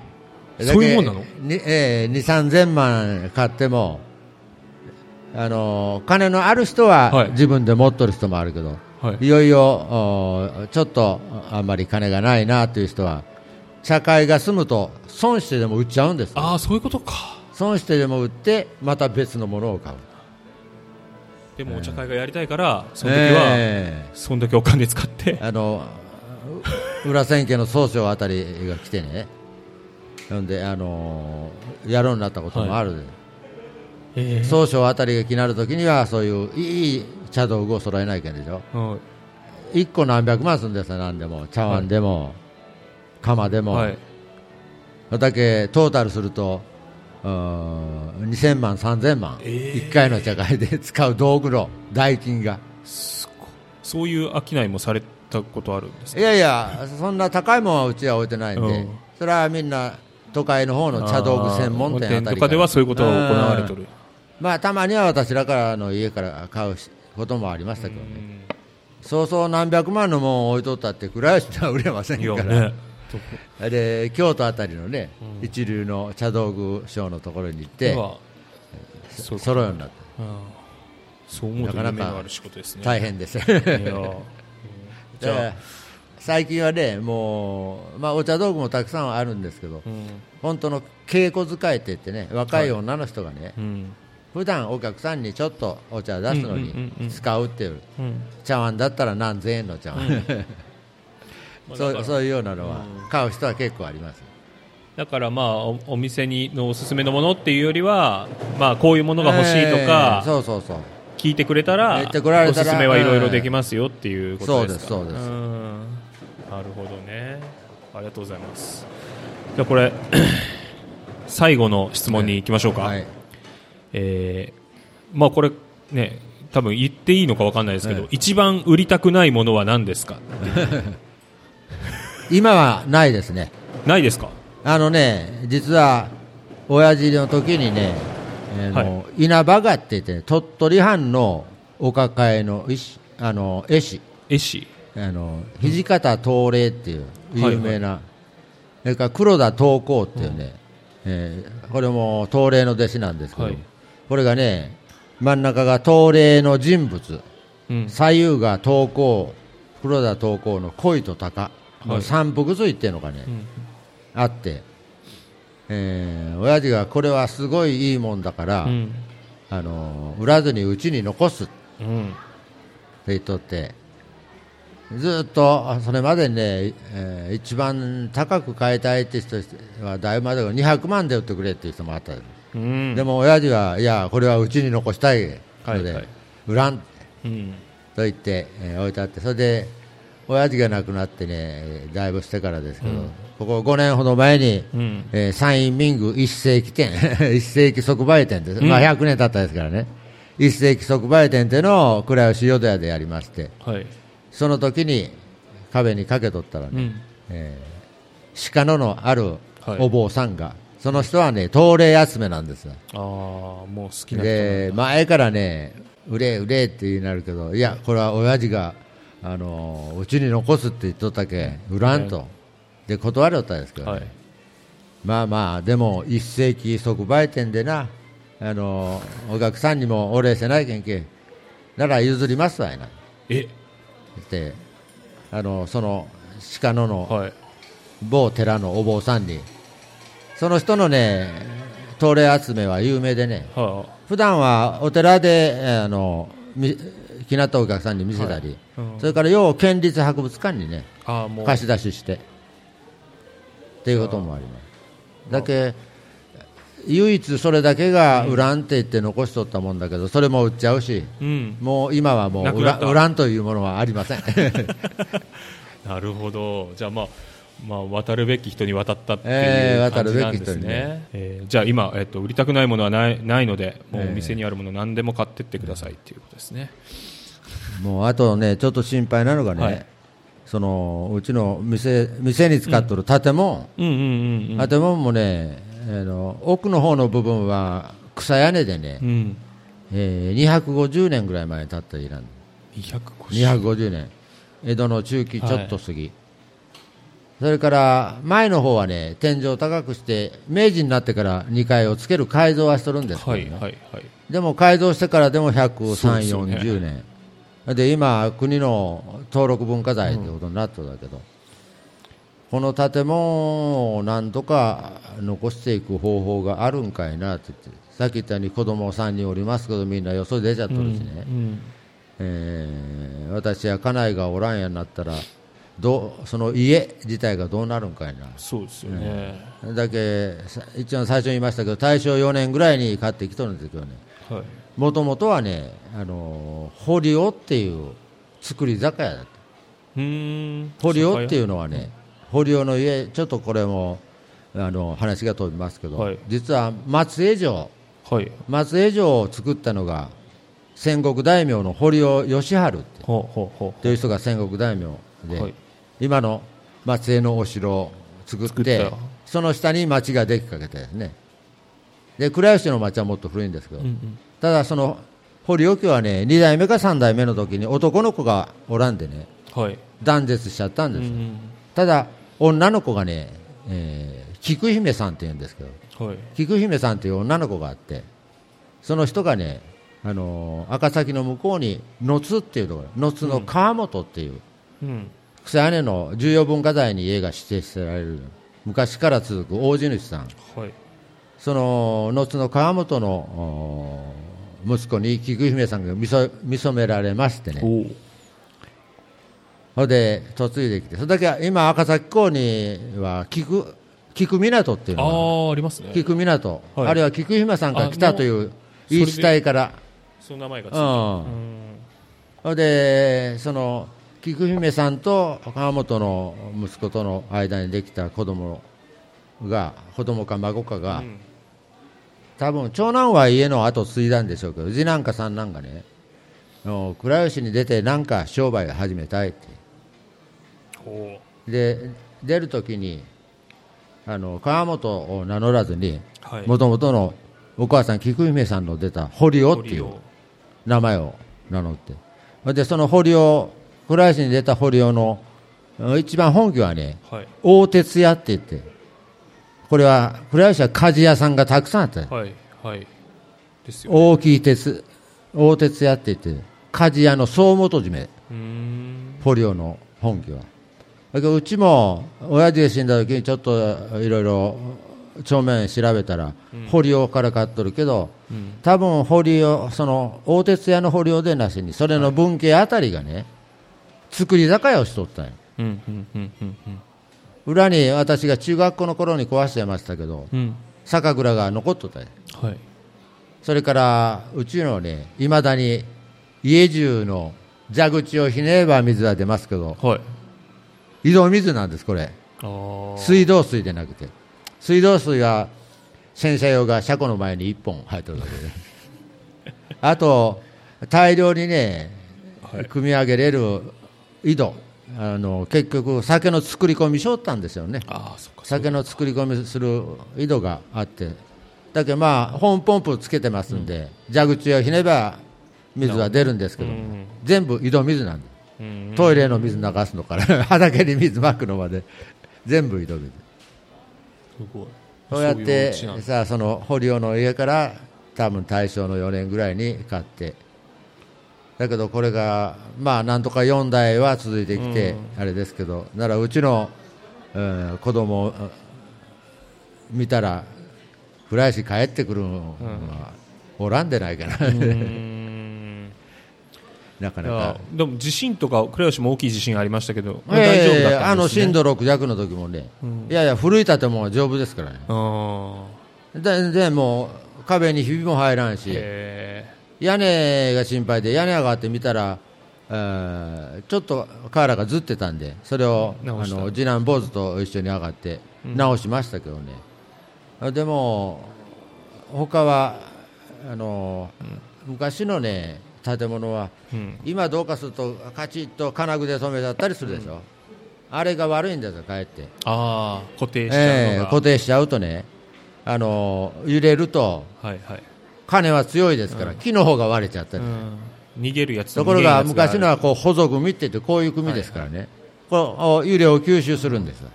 S3: そういうもんなの？
S4: にええ2、3000万買っても、あのー金のある人
S3: は
S4: はい。自分で持っとる人もあるけど、
S3: はい。
S4: い、よいよおちょっとあんまり金がないなという人は社会が済むと損してでも売っちゃうんです
S3: ああそういうことか。
S4: 損してでも売ってまた別のものを買う。
S3: でもお茶会がやりたいからその時は、
S4: え
S3: そんだけお金使って。
S4: えあのう裏千家の総称あたりが来てね。ほんであのーやろうになったこともあるで、
S3: え
S4: 総称あたりが気になるときにはそういういい茶道具を揃えないけんでしょ。
S3: はい。
S4: 1個何百万するんですよ何でも。茶碗でも、釜でも、
S3: はい。
S4: だけトータルするとうーん2000万3000万、
S3: えー。
S4: 1回の茶会で使う道具の 代金が。
S3: そういう商いもされたことあるんです
S4: いやいやそんな高いものはうちは置いてないんで、
S3: うん。
S4: それはみんな都会の方の茶道具専門店あたり
S3: とかではそういうことが行われて
S4: うん。
S3: る
S4: まあたまには私らからの家から買うしこともありましたけどね、そうそう何百万のもん置いとったって倉吉では売れません
S3: い
S4: から、で京都あたりのね、一流の茶道具ショーのところに行って
S3: そう
S4: 揃うようになって
S3: うんそう思うと
S4: なかなか
S3: 夢のある仕事ですね。
S4: 大変です。
S3: じ
S4: じゃ最近はねもう、まあ、お茶道具もたくさんあるんですけど、
S3: うん。
S4: 本当の稽古使いって言ってね若い女の人がね、
S3: うん。
S4: 普段お客さんにちょっとお茶出すの
S3: うんうんうんうん
S4: に使うっていう
S3: うん。
S4: 茶碗だったら何千円の茶碗、そ
S3: まあだから
S4: うそういうようなのは買う人は結構あります。
S3: だからまあおお店にのおすすめのものっていうよりはまあこういうものが欲しいとか、
S4: えーそうそうそう。
S3: 聞いてく
S4: れたら
S3: おすすめはいろいろできますよっていうことですか？
S4: そうですそうです。
S3: ん。なるほどね。ありがとうございます。じゃあこれ 最後の質問に行きましょうか、
S4: はい。
S3: えーまあこれね多分言っていいのか分かんないですけど、
S4: はい
S3: 一番売りたくないものは何ですか？
S4: 今はないですね。
S3: ないですか？
S4: あのね実は親父の時にね、あの稲葉がって言ってね、鳥取藩のお抱えの石あの絵師。
S3: 絵師。
S4: あの土方東霊っていう有名な、それから黒田東光っていうね、えーこれも東霊の弟子なんですけど、
S3: はい。
S4: これがね真ん中が東霊の人物。
S3: うん。
S4: 左右が東光黒田東光の恋と鷹、
S3: はい。
S4: 三福水っていうのがね、
S3: ん。
S4: あって、えー親父がこれはすごいいいもんだから、
S3: うん。
S4: あの売らずにうちに残すって
S3: うん。
S4: 言っとってずっとあそれまでにね、えー一番高く買いたいって人はだいぶまで200万で売ってくれっていう人もあったんです
S3: うん。
S4: でも親父はいやこれはうちに残したいので、
S3: はいはい。
S4: 売らん
S3: うん。
S4: と言って、えー置いてあってそれで親父が亡くなってねだいぶしてからですけど、ここ5年ほど前に、
S3: うん。
S4: えー山陰民具一世紀店 一世紀即売店です、まあ、100年経ったですからね。一世紀即売店っていうのを倉吉淀屋でやりまして
S3: はい。
S4: その時に壁にかけとったらね、
S3: うん。
S4: えー鹿野のある
S3: はい。
S4: お坊さんが、その人はね東霊集めなんですよ。
S3: ああもう好きな人
S4: で前からね売れ売れって言いなるけどいやこれは親父があのうちに残すって言っとったけ売らんと、で断りよったんですけど、ね。
S3: はい。
S4: まあまあでも一世紀即売店でなあのお客さんにもお礼せないけんけなら譲りますわいな。
S3: え？
S4: ってあのその鹿野の
S3: はい。
S4: 某寺のお坊さんにその人のね東霊集めは有名でね。
S3: は
S4: 普段はお寺でえーあのみ気になったお客さんに見せたり、
S3: はい。うん。
S4: それから要県立博物館にね貸し出しして。っていうこともあります。だけ唯一それだけが売らんって言って残しとったもんだけどそれも売っちゃうし
S3: うん。
S4: もう今はもう売
S3: なくなった。
S4: ら売らんというものはありません。
S3: なるほど。じゃあまあまあ、渡るべき人に渡ったって
S4: えー
S3: いう感じなんですね。
S4: ね、
S3: えーじゃあ今、えっと売りたくないものはないないのでもう
S4: えー。
S3: お店にあるもの何でも買ってってくださいっていうことですね、
S4: もうあとねちょっと心配なのがね、
S3: はい。
S4: そのうちの店店に使っとる建物、建物もねあの奥の方の部分は草屋根でね、
S3: うん。
S4: えー250年ぐらい前に建った家なん
S3: 250
S4: 250年江戸の中期ちょっと過ぎ、それから前の方はね天井高くして明治になってから2階をつける改造はしとるんですけど、ね。
S3: はいはいはい。
S4: でも改造してからでも
S3: そうですよね。
S4: 130、40年で今国の登録文化財ってことになってるんだけど、この建物を何とか残していく方法があるんかいなって言ってさっき言ったように子供3人おりますけどみんなよそ出ちゃっとるしね、
S3: うん
S4: えー私や家内がおらんやになったらどうその家自体がどうなるんかいな。
S3: そうですよね、
S4: だけさ一番最初に言いましたけど大正4年ぐらいに買ってきとるんですけどね。
S3: はい
S4: もともとはね、あのー堀尾っていう作り酒屋だった。堀尾っていうのはね、堀尾の家ちょっとこれもあの話が飛びますけど、
S3: はい。
S4: 実は松江城。
S3: はい。
S4: 松江城を作ったのが戦国大名の堀尾義治って。いう人が戦国大名で、
S3: はい。
S4: 今の松江のお城を作
S3: 作
S4: ってその下に町ができかけてですね。で倉吉の町はもっと古いんですけど、
S3: う、うんうん、
S4: ただその堀尾家はね2代目か3代目の時に男の子がおらんでね
S3: はい。
S4: 断絶しちゃったんですよ、
S3: うん
S4: ただ女の子がね、えー菊姫さんって言うんですけど
S3: うんはい。
S4: 菊姫さんっていう女の子があってその人がね、あのー赤崎の向こうに野津っていうところ野津の川本っていう、
S3: うん。
S4: 草屋根の重要文化財に家が指定してられる昔から続く大地主さん。
S3: はい。
S4: その野津の川本のお息子に菊姫さんが見そ見初められましてね。それで嫁いできてそれだけ今赤崎港には菊菊港っていう
S3: あ
S4: のが
S3: あありますね。
S4: 菊港、
S3: はい。
S4: あるいは菊姫さんが来たという言い伝えから。
S3: その名前がつい
S4: うん。でその菊姫さんと川本の息子との間にできた子供が子供か孫かが、
S3: うん
S4: 多分長男は家の後継いだんでしょうけど次男か三男がねお倉吉に出て何か商売を始めたいって。
S3: ほ
S4: で出るときにあの川本を名乗らずにもともとのお母さん菊姫さんの出た堀尾っていう名前を名乗って。でその堀尾倉吉に出た堀尾のうん一番本家はね
S3: はい。
S4: 大鉄屋って言ってこれは倉吉は鍛冶屋さんがたくさんあった。
S3: はいはい。ですよね。
S4: 大きい鉄大鉄屋って言って鍛冶屋の総元締め。
S3: うーん。
S4: 堀尾の本家はだけどうちも親父が死んだ時にちょっといろいろ帳面調べたら、堀尾から買っとるけど、
S3: うん。
S4: 多分堀尾その大鉄屋の堀尾でなしにそれの文系あたりがね作り酒屋をしとったんよ
S3: うんうんうんうんうん
S4: 裏に私が中学校の頃に壊してましたけど
S3: うん。
S4: 酒蔵が残っとった
S3: はい。
S4: それからうちのねいまだに家中の蛇口をひねれば水は出ますけど
S3: はい。
S4: 井戸水なんですこれ。水道水でなくて。水道水は洗車用が車庫の前に1本入ってるだけで。あと大量にね、
S3: はい。
S4: 組み上げれる井戸あの結局酒の作り込みしよったんですよね。酒の作り込みする井戸があって。だけどまあ本ポンプつけてますんで、蛇口をひねば水は出るんですけど、
S3: うん。
S4: 全部井戸水なんで。
S3: うん。
S4: トイレの水流すのから 畑に水まくのまで全部井戸水。そうやってさあその堀尾の家から多分大正の4年ぐらいに買ってだけどこれがまあなんとか4代は続いてきてあれですけどならうちの、うん子供見たら倉石帰ってくるのはおらんでないかな、
S3: うーん。
S4: なかなか。
S3: でも地震とか倉吉も大きい地震ありましたけど、
S4: ええ
S3: 大丈夫だったんです、ね、
S4: あの震度6弱の時もね、いやいや古い建物は丈夫ですからね。
S3: あ
S4: 全然もう壁にひびも入らんし。
S3: へ
S4: 屋根が心配で屋根上がってみたら、えーちょっと瓦がずってたんでそれをあの次男坊主と一緒に上がって直しましたけどね、あでも他はあの、昔のね建物は、
S3: うん。
S4: 今どうかするとカチッと金具で留めちゃったりするでしょ、あれが悪いんですよかえって、
S3: ああ固定しちゃう
S4: ええ
S3: のが、
S4: 固定しちゃうとねあの揺れると
S3: はいはい、
S4: 金は強いですから、木の方が割れちゃったり、
S3: うん、逃げるやつ
S4: ところが昔のは
S3: は
S4: こう補助組って言ってこういう組ですからね、こう揺れを吸収するんです。よ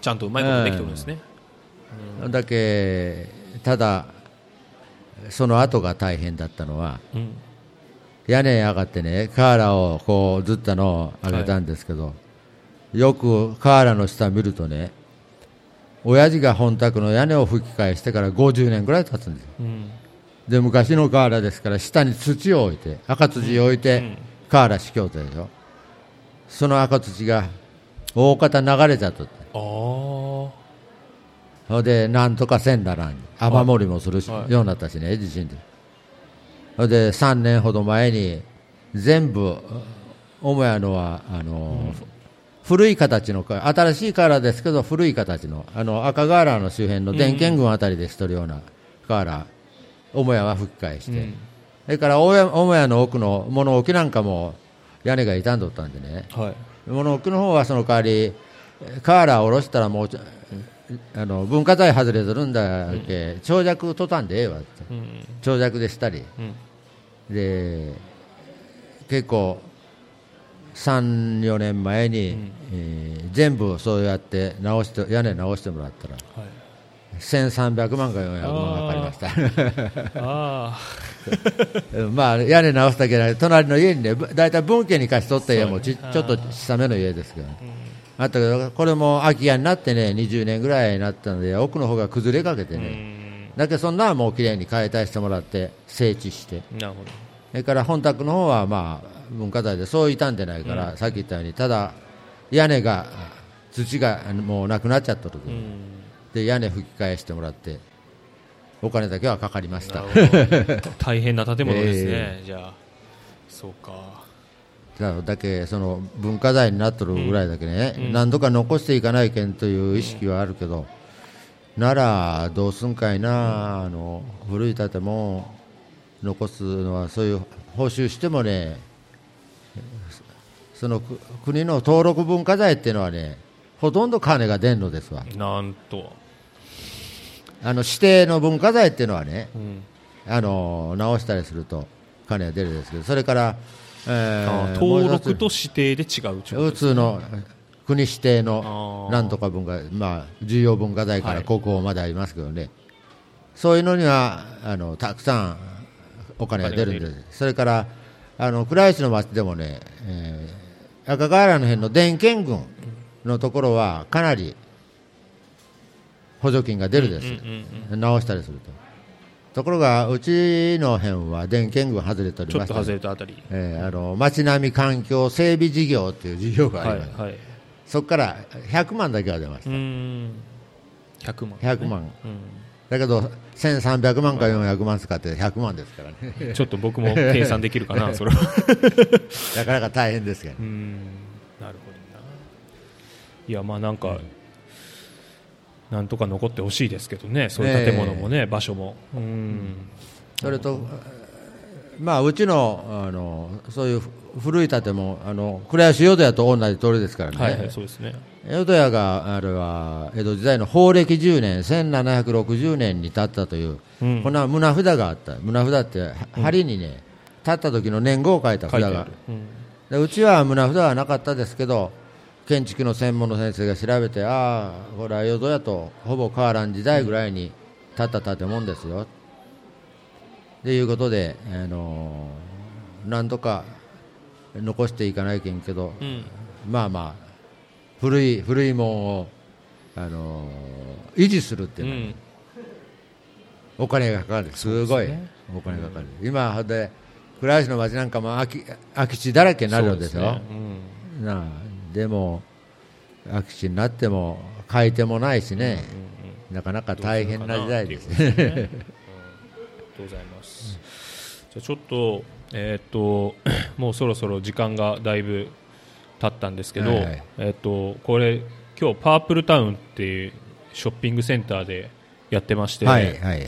S3: ちゃんとうまいことできてるんですね、
S4: だけただその後が大変だったのは
S3: うん。
S4: 屋根上がってね瓦をこうずったのを上げたんですけど、よく瓦の下見るとね親父が本宅の屋根を吹き返してから50年ぐらい経つんですよ。
S3: うん。
S4: で昔の瓦ですから下に土を置いて赤土を置いて瓦しきょうたでしょその赤土が大方流れちゃったって。
S3: ああ
S4: ほいでなんとかせんならん雨漏りもするし、
S3: はい。
S4: ようになったしね地震で。ほいで3年ほど前に全部母屋のはあの、古い形の瓦新しい瓦ですけど古い形のあの赤瓦の周辺の電源群あたりでしとるような瓦母屋は吹き返して、
S3: うん。
S4: それから母屋の奥の物置なんかも屋根が傷んどったんでね。
S3: はい。
S4: 物置の方はその代わり瓦を下ろしたらもうちょあの文化財外れてるんだけ、長尺途端でええわ。って
S3: うん。
S4: 長尺でしたり。
S3: うん。
S4: で結構34年前に、えー全部そうやって直して屋根直してもらったら
S3: はい。
S4: 1300万か400万かかりました。
S3: あ
S4: まあ屋根直すだけじゃない。隣の家にねぶ大体文家に貸し取った家もちちょっと小さめの家ですけど、あったけどこれも空き家になってね20年ぐらいになったので奥の方が崩れかけてね、
S3: ん。
S4: だけどそんなのはもうきれいに解体してもらって整地して。
S3: なるほど。
S4: それから本宅の方はまあ文化財でそう傷んでないから、さっき言ったようにただ屋根が土がもうなくなっちゃった時、
S3: うん。
S4: で屋根吹き返してもらってお金だけはかかりました。
S3: 大変な建物ですね、じゃあそうか。
S4: だだけその文化財になっとるぐらいだけね、何度か残していかないけんという意識はあるけど、ならどうすんかいな、あの古い建物残すのはそういう報酬してもねそのく国の登録文化財っていうのはねほとんど金が出んのですわ。
S3: なんと、
S4: あの指定の文化財っていうのはね
S3: うん。
S4: あの直したりすると金が出るんですけどそれから、え
S3: あ
S4: ー
S3: 登録と指定で違うってこと
S4: 普通の国指定のなんとか文化、まあ、重要文化財か
S3: はい。
S4: ら国宝までありますけどね、そういうのにはあのたくさんお金が出るんです、それからあの倉石の町でもね、えー赤瓦の辺の電源群のところはかなり補助金が出るです、直したりすると。ところが、うちの辺は電源群外れており
S3: ちょっと
S4: まして、
S3: 外れたあたり。
S4: えーあの街並み環境整備事業という事業があります、
S3: はいはい。
S4: そこから100万だけは出まし
S3: うーん。100万、
S4: た、100万、
S3: う
S4: だけど1300万か400万使って100万ですからね、
S3: ん、ちょっと僕も計算できるかな それは。
S4: なかなか大変ですけど。
S3: う、ん。なるほどな。いやまあなんか、なんとか残ってほしいですけどねそういう建物もね、場所も。うん。
S4: それと、まあ、うちのあのそういう古い建物、あの倉吉淀屋と同じ通りですからね、
S3: はいはいそうですね。
S4: 淀屋があれは江戸時代の法暦10年、1760年に建ったという、
S3: うん。
S4: こんな胸札があった、胸札って、針にね、建った時の年号を書いた札が。
S3: うん。
S4: でうちは胸札はなかったですけど建築の専門の先生が調べてああこれは淀屋とほぼ変わらん時代ぐらいに建った建物ですよということで、あのーなんとか残していかないけんけど、
S3: うん。
S4: まあまあ古い古いもんを、あのー維持するっていううのは、
S3: ん。
S4: お金がかかる。すごい。お金がかかる、今ほんで倉吉の町なんかも空き空き地だらけになるんですよ。
S3: ね。うん。
S4: なあでも空き地になっても買い手もないしね、なかなか大変な時代です
S3: と。うございます。じゃあちょっとえっ、と もうそろそろ時間がだいぶ経ったんですけど、
S4: はいはい
S3: えっ、とこれ今日パープルタウンっていうショッピングセンターでやってまして、
S4: はいはいはい。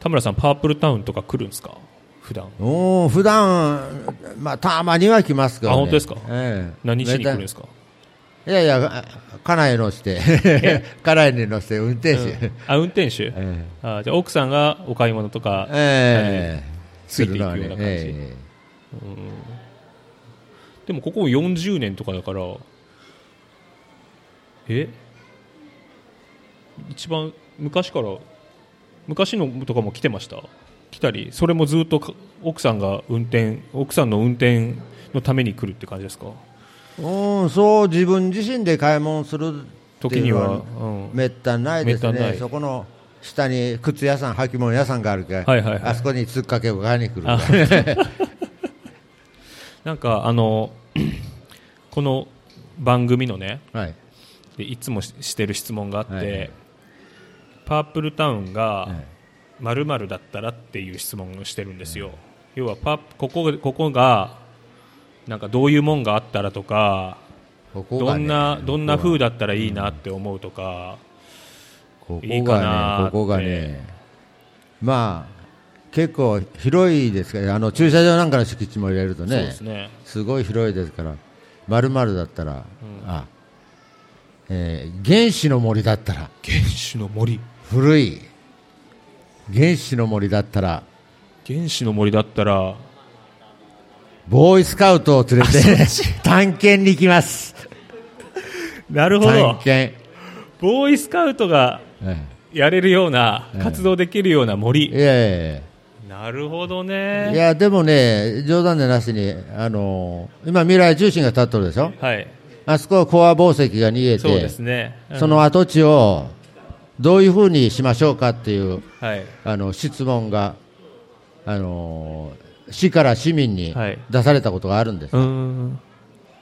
S3: 田村さんパープルタウンとか来るんですか？普段
S4: おー普段まあたまには来ますけど、ね。
S3: あ本当ですか？
S4: ええ
S3: 何しに来るんですか、
S4: いやいや、家内乗せて、家内に乗せて運転手。
S3: うん。あ運転手、
S4: え
S3: あじゃあ奥さんがお買い物とか、
S4: ええ。え
S3: ついていくような感じ。
S4: するのはねえ
S3: でもここも40年とかだからえ？一番昔から昔のとかも来てました？来たりそれもずっとか奥さんが運転奥さんの運転のために来るって感じですか？
S4: えうん、そう自分自身で買い物する
S3: 時には、うん、
S4: めったにないですね、そこの下に靴屋さん、履物屋さんがあるから、
S3: はいはいはい。
S4: あそこに突っかけを買いに来る。
S3: あ なんかあの この番組のね
S4: はい、
S3: でいつもししてる質問があって、
S4: はいはい。
S3: パープルタウンが
S4: はい。
S3: 〇〇だったらっていう質問をしてるんですよ、要はパここがここがなんかどういうもんがあったらとか、
S4: ね
S3: どんなどんな風
S4: だ
S3: だったらいいなって思うとか、
S4: ここが
S3: ーって。
S4: ね、ここがね、まあ、結構広いですから、あの駐車場なんかの敷地も入れるとね、
S3: ね。
S4: すごい広いですから、まるまるだったら、あえー原始の森だったら、
S3: 原始の森。
S4: 古い原始の森だったら、
S3: 原始の森だったら
S4: ボーイスカウトを連れて探検に行きます。
S3: なるほ
S4: 探
S3: ど
S4: 検。
S3: ボーイスカウトが
S4: え
S3: やれるような
S4: ええ。
S3: 活動できるような森、
S4: えいやいやい
S3: なるほど
S4: やい
S3: ね
S4: や、でもね、冗談でなしに、あの今、未来中心が立ってるでしょ、
S3: はい。
S4: あそこはコア宝石が逃げ
S3: そうで
S4: て、
S3: すね、うん。
S4: その跡地をどういうふうにしましょうかっていう
S3: はい。
S4: あの質問が、あの市から市民に
S3: はい。
S4: 出されたことがあるんです、
S3: うーん。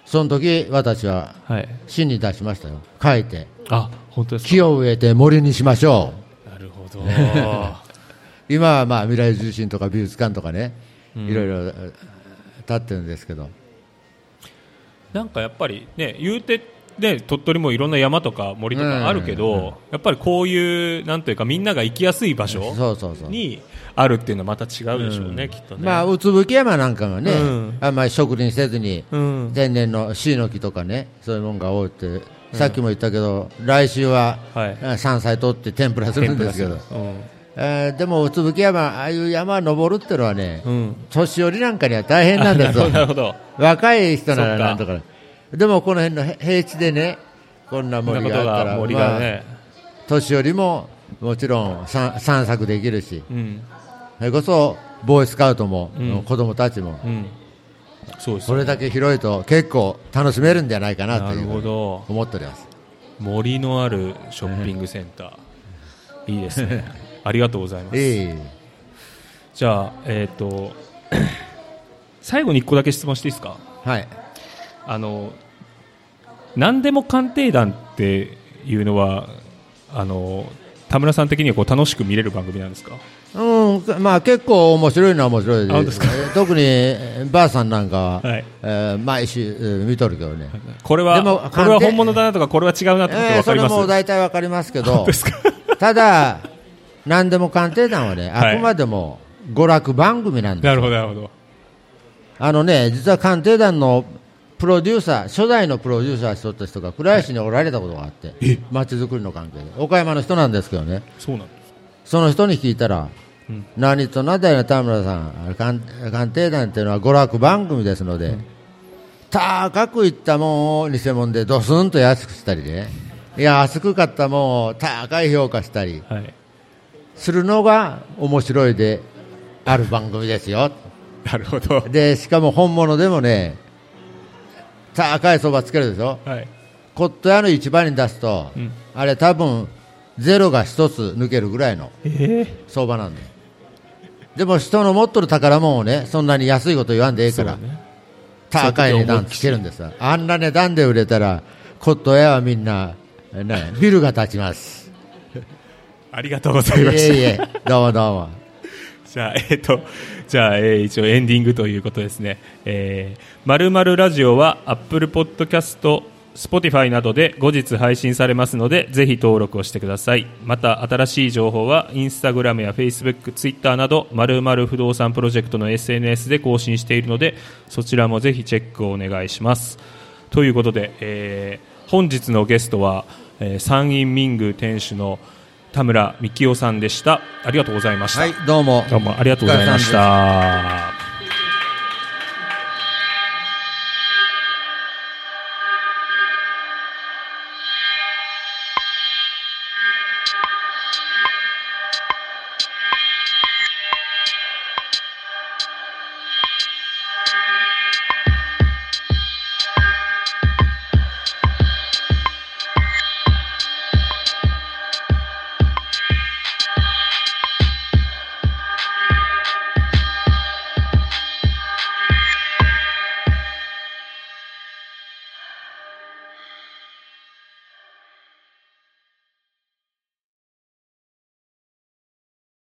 S4: その時私は
S3: はい。
S4: 市に出しましたよ、書いて、
S3: あ本当ですか？
S4: 木を植えて森にしましょう。
S3: なるほど。
S4: 今はまあ未来重心とか美術館とかね、
S3: うん。
S4: いろいろ立ってるんですけど、
S3: なんかやっぱりね言うてね鳥取もいろんな山とか森とかあるけど、
S4: うんうん
S3: やっぱりこういうなんというかみんなが行きやすい場所
S4: そうそうそう。
S3: にあるっていうのはまた違うでしょうね、きっとね。
S4: まあ、うつぶき山なんかがね、
S3: うん。
S4: あんまり植林せずに、
S3: うん。
S4: 天然のシイの木とかね、そういうものが多いって、さっきも言ったけど、来週は、
S3: はい。
S4: あ山菜取って天ぷらするんですけど、
S3: うん。
S4: えーでも、うつぶき山、ああいう山登るってのはね、
S3: うん。
S4: 年寄りなんかには大変なんですよ。若い人ならなんとかでもこの辺のへ平地でねこんな森があったら
S3: が森がね、
S4: まあ年寄りももちろん散散策できるし
S3: うん。
S4: それこそボーイスカウトも、
S3: うん。
S4: 子供たちも。
S3: うん。そうです
S4: それだけ広いと結構楽しめるんじゃないかなと
S3: ないる
S4: うふうに
S3: ほど。
S4: 思っております。
S3: 森のあるショッピングセンター、いいですね。ありがとうございます、
S4: ええ。
S3: じゃあえっ、と 最後に1個だけ質問していいですか？
S4: はい
S3: あの何でも鑑定団っていうのはあの田村さん的にはこう楽しく見れる番組なんですか？
S4: うん、まあ結構面白いのは面白い
S3: ですか
S4: えー特にえーばあさんなんかは、
S3: はい。
S4: えー毎週、えー見とるけどね、
S3: これは
S4: でも
S3: これは本物だなとかこれは違うなと
S4: えーそれも大体わかりますけど ただ、何でも鑑定団はね、
S3: はい。
S4: あくまでも娯楽番組なんです
S3: な
S4: よ
S3: るほどなるほど。
S4: あのね、実は鑑定団のプロデューサー、初代のプロデューサーしとった人が倉吉におられたことがあって、街づくりの関係で、岡山の人なんですけどね、
S3: そうなんです。
S4: その人に聞いたら、
S3: うん。
S4: 何となだよ田村さん、鑑鑑定団っていうのは娯楽番組ですので、高くいったもんを偽物でドスンと安くしたりね、いや安く買ったもんを高い評価したり
S3: はい。
S4: するのが面白いである番組ですよ。
S3: なるほど。
S4: で、しかも本物でもね、高い相場つけるでしょ？
S3: はい
S4: コット屋の市場に出すと、
S3: うん
S4: あれ多分ゼロが一つ抜けるぐらいの
S3: えー、
S4: 相場なんだよ。でも人の持っとる宝物をね、そんなに安いこと言わんでええから、
S3: ね
S4: 高い値段つけるんですよ。あんな値段で売れたら、コット屋はみんな、ね、ビルが建ちます。
S3: ありがとうございました。
S4: いえいえ、どうもどうも。
S3: じゃあ、えっ、と、じゃあ、えー一応エンディングということですね。えー、まるまるラジオは Apple Podcast、Spotify などで後日配信されますので、ぜひ登録をしてください。また、新しい情報は Instagram や Facebook、Twitter など、まるまる不動産プロジェクトの SNS で更新しているので、そちらもぜひチェックをお願いします。ということで、えー本日のゲストは、えー山陰民宮店主の田村幹夫さんでした。ありがとうございました。
S4: はい、どうも。
S3: どうもありがとうございました。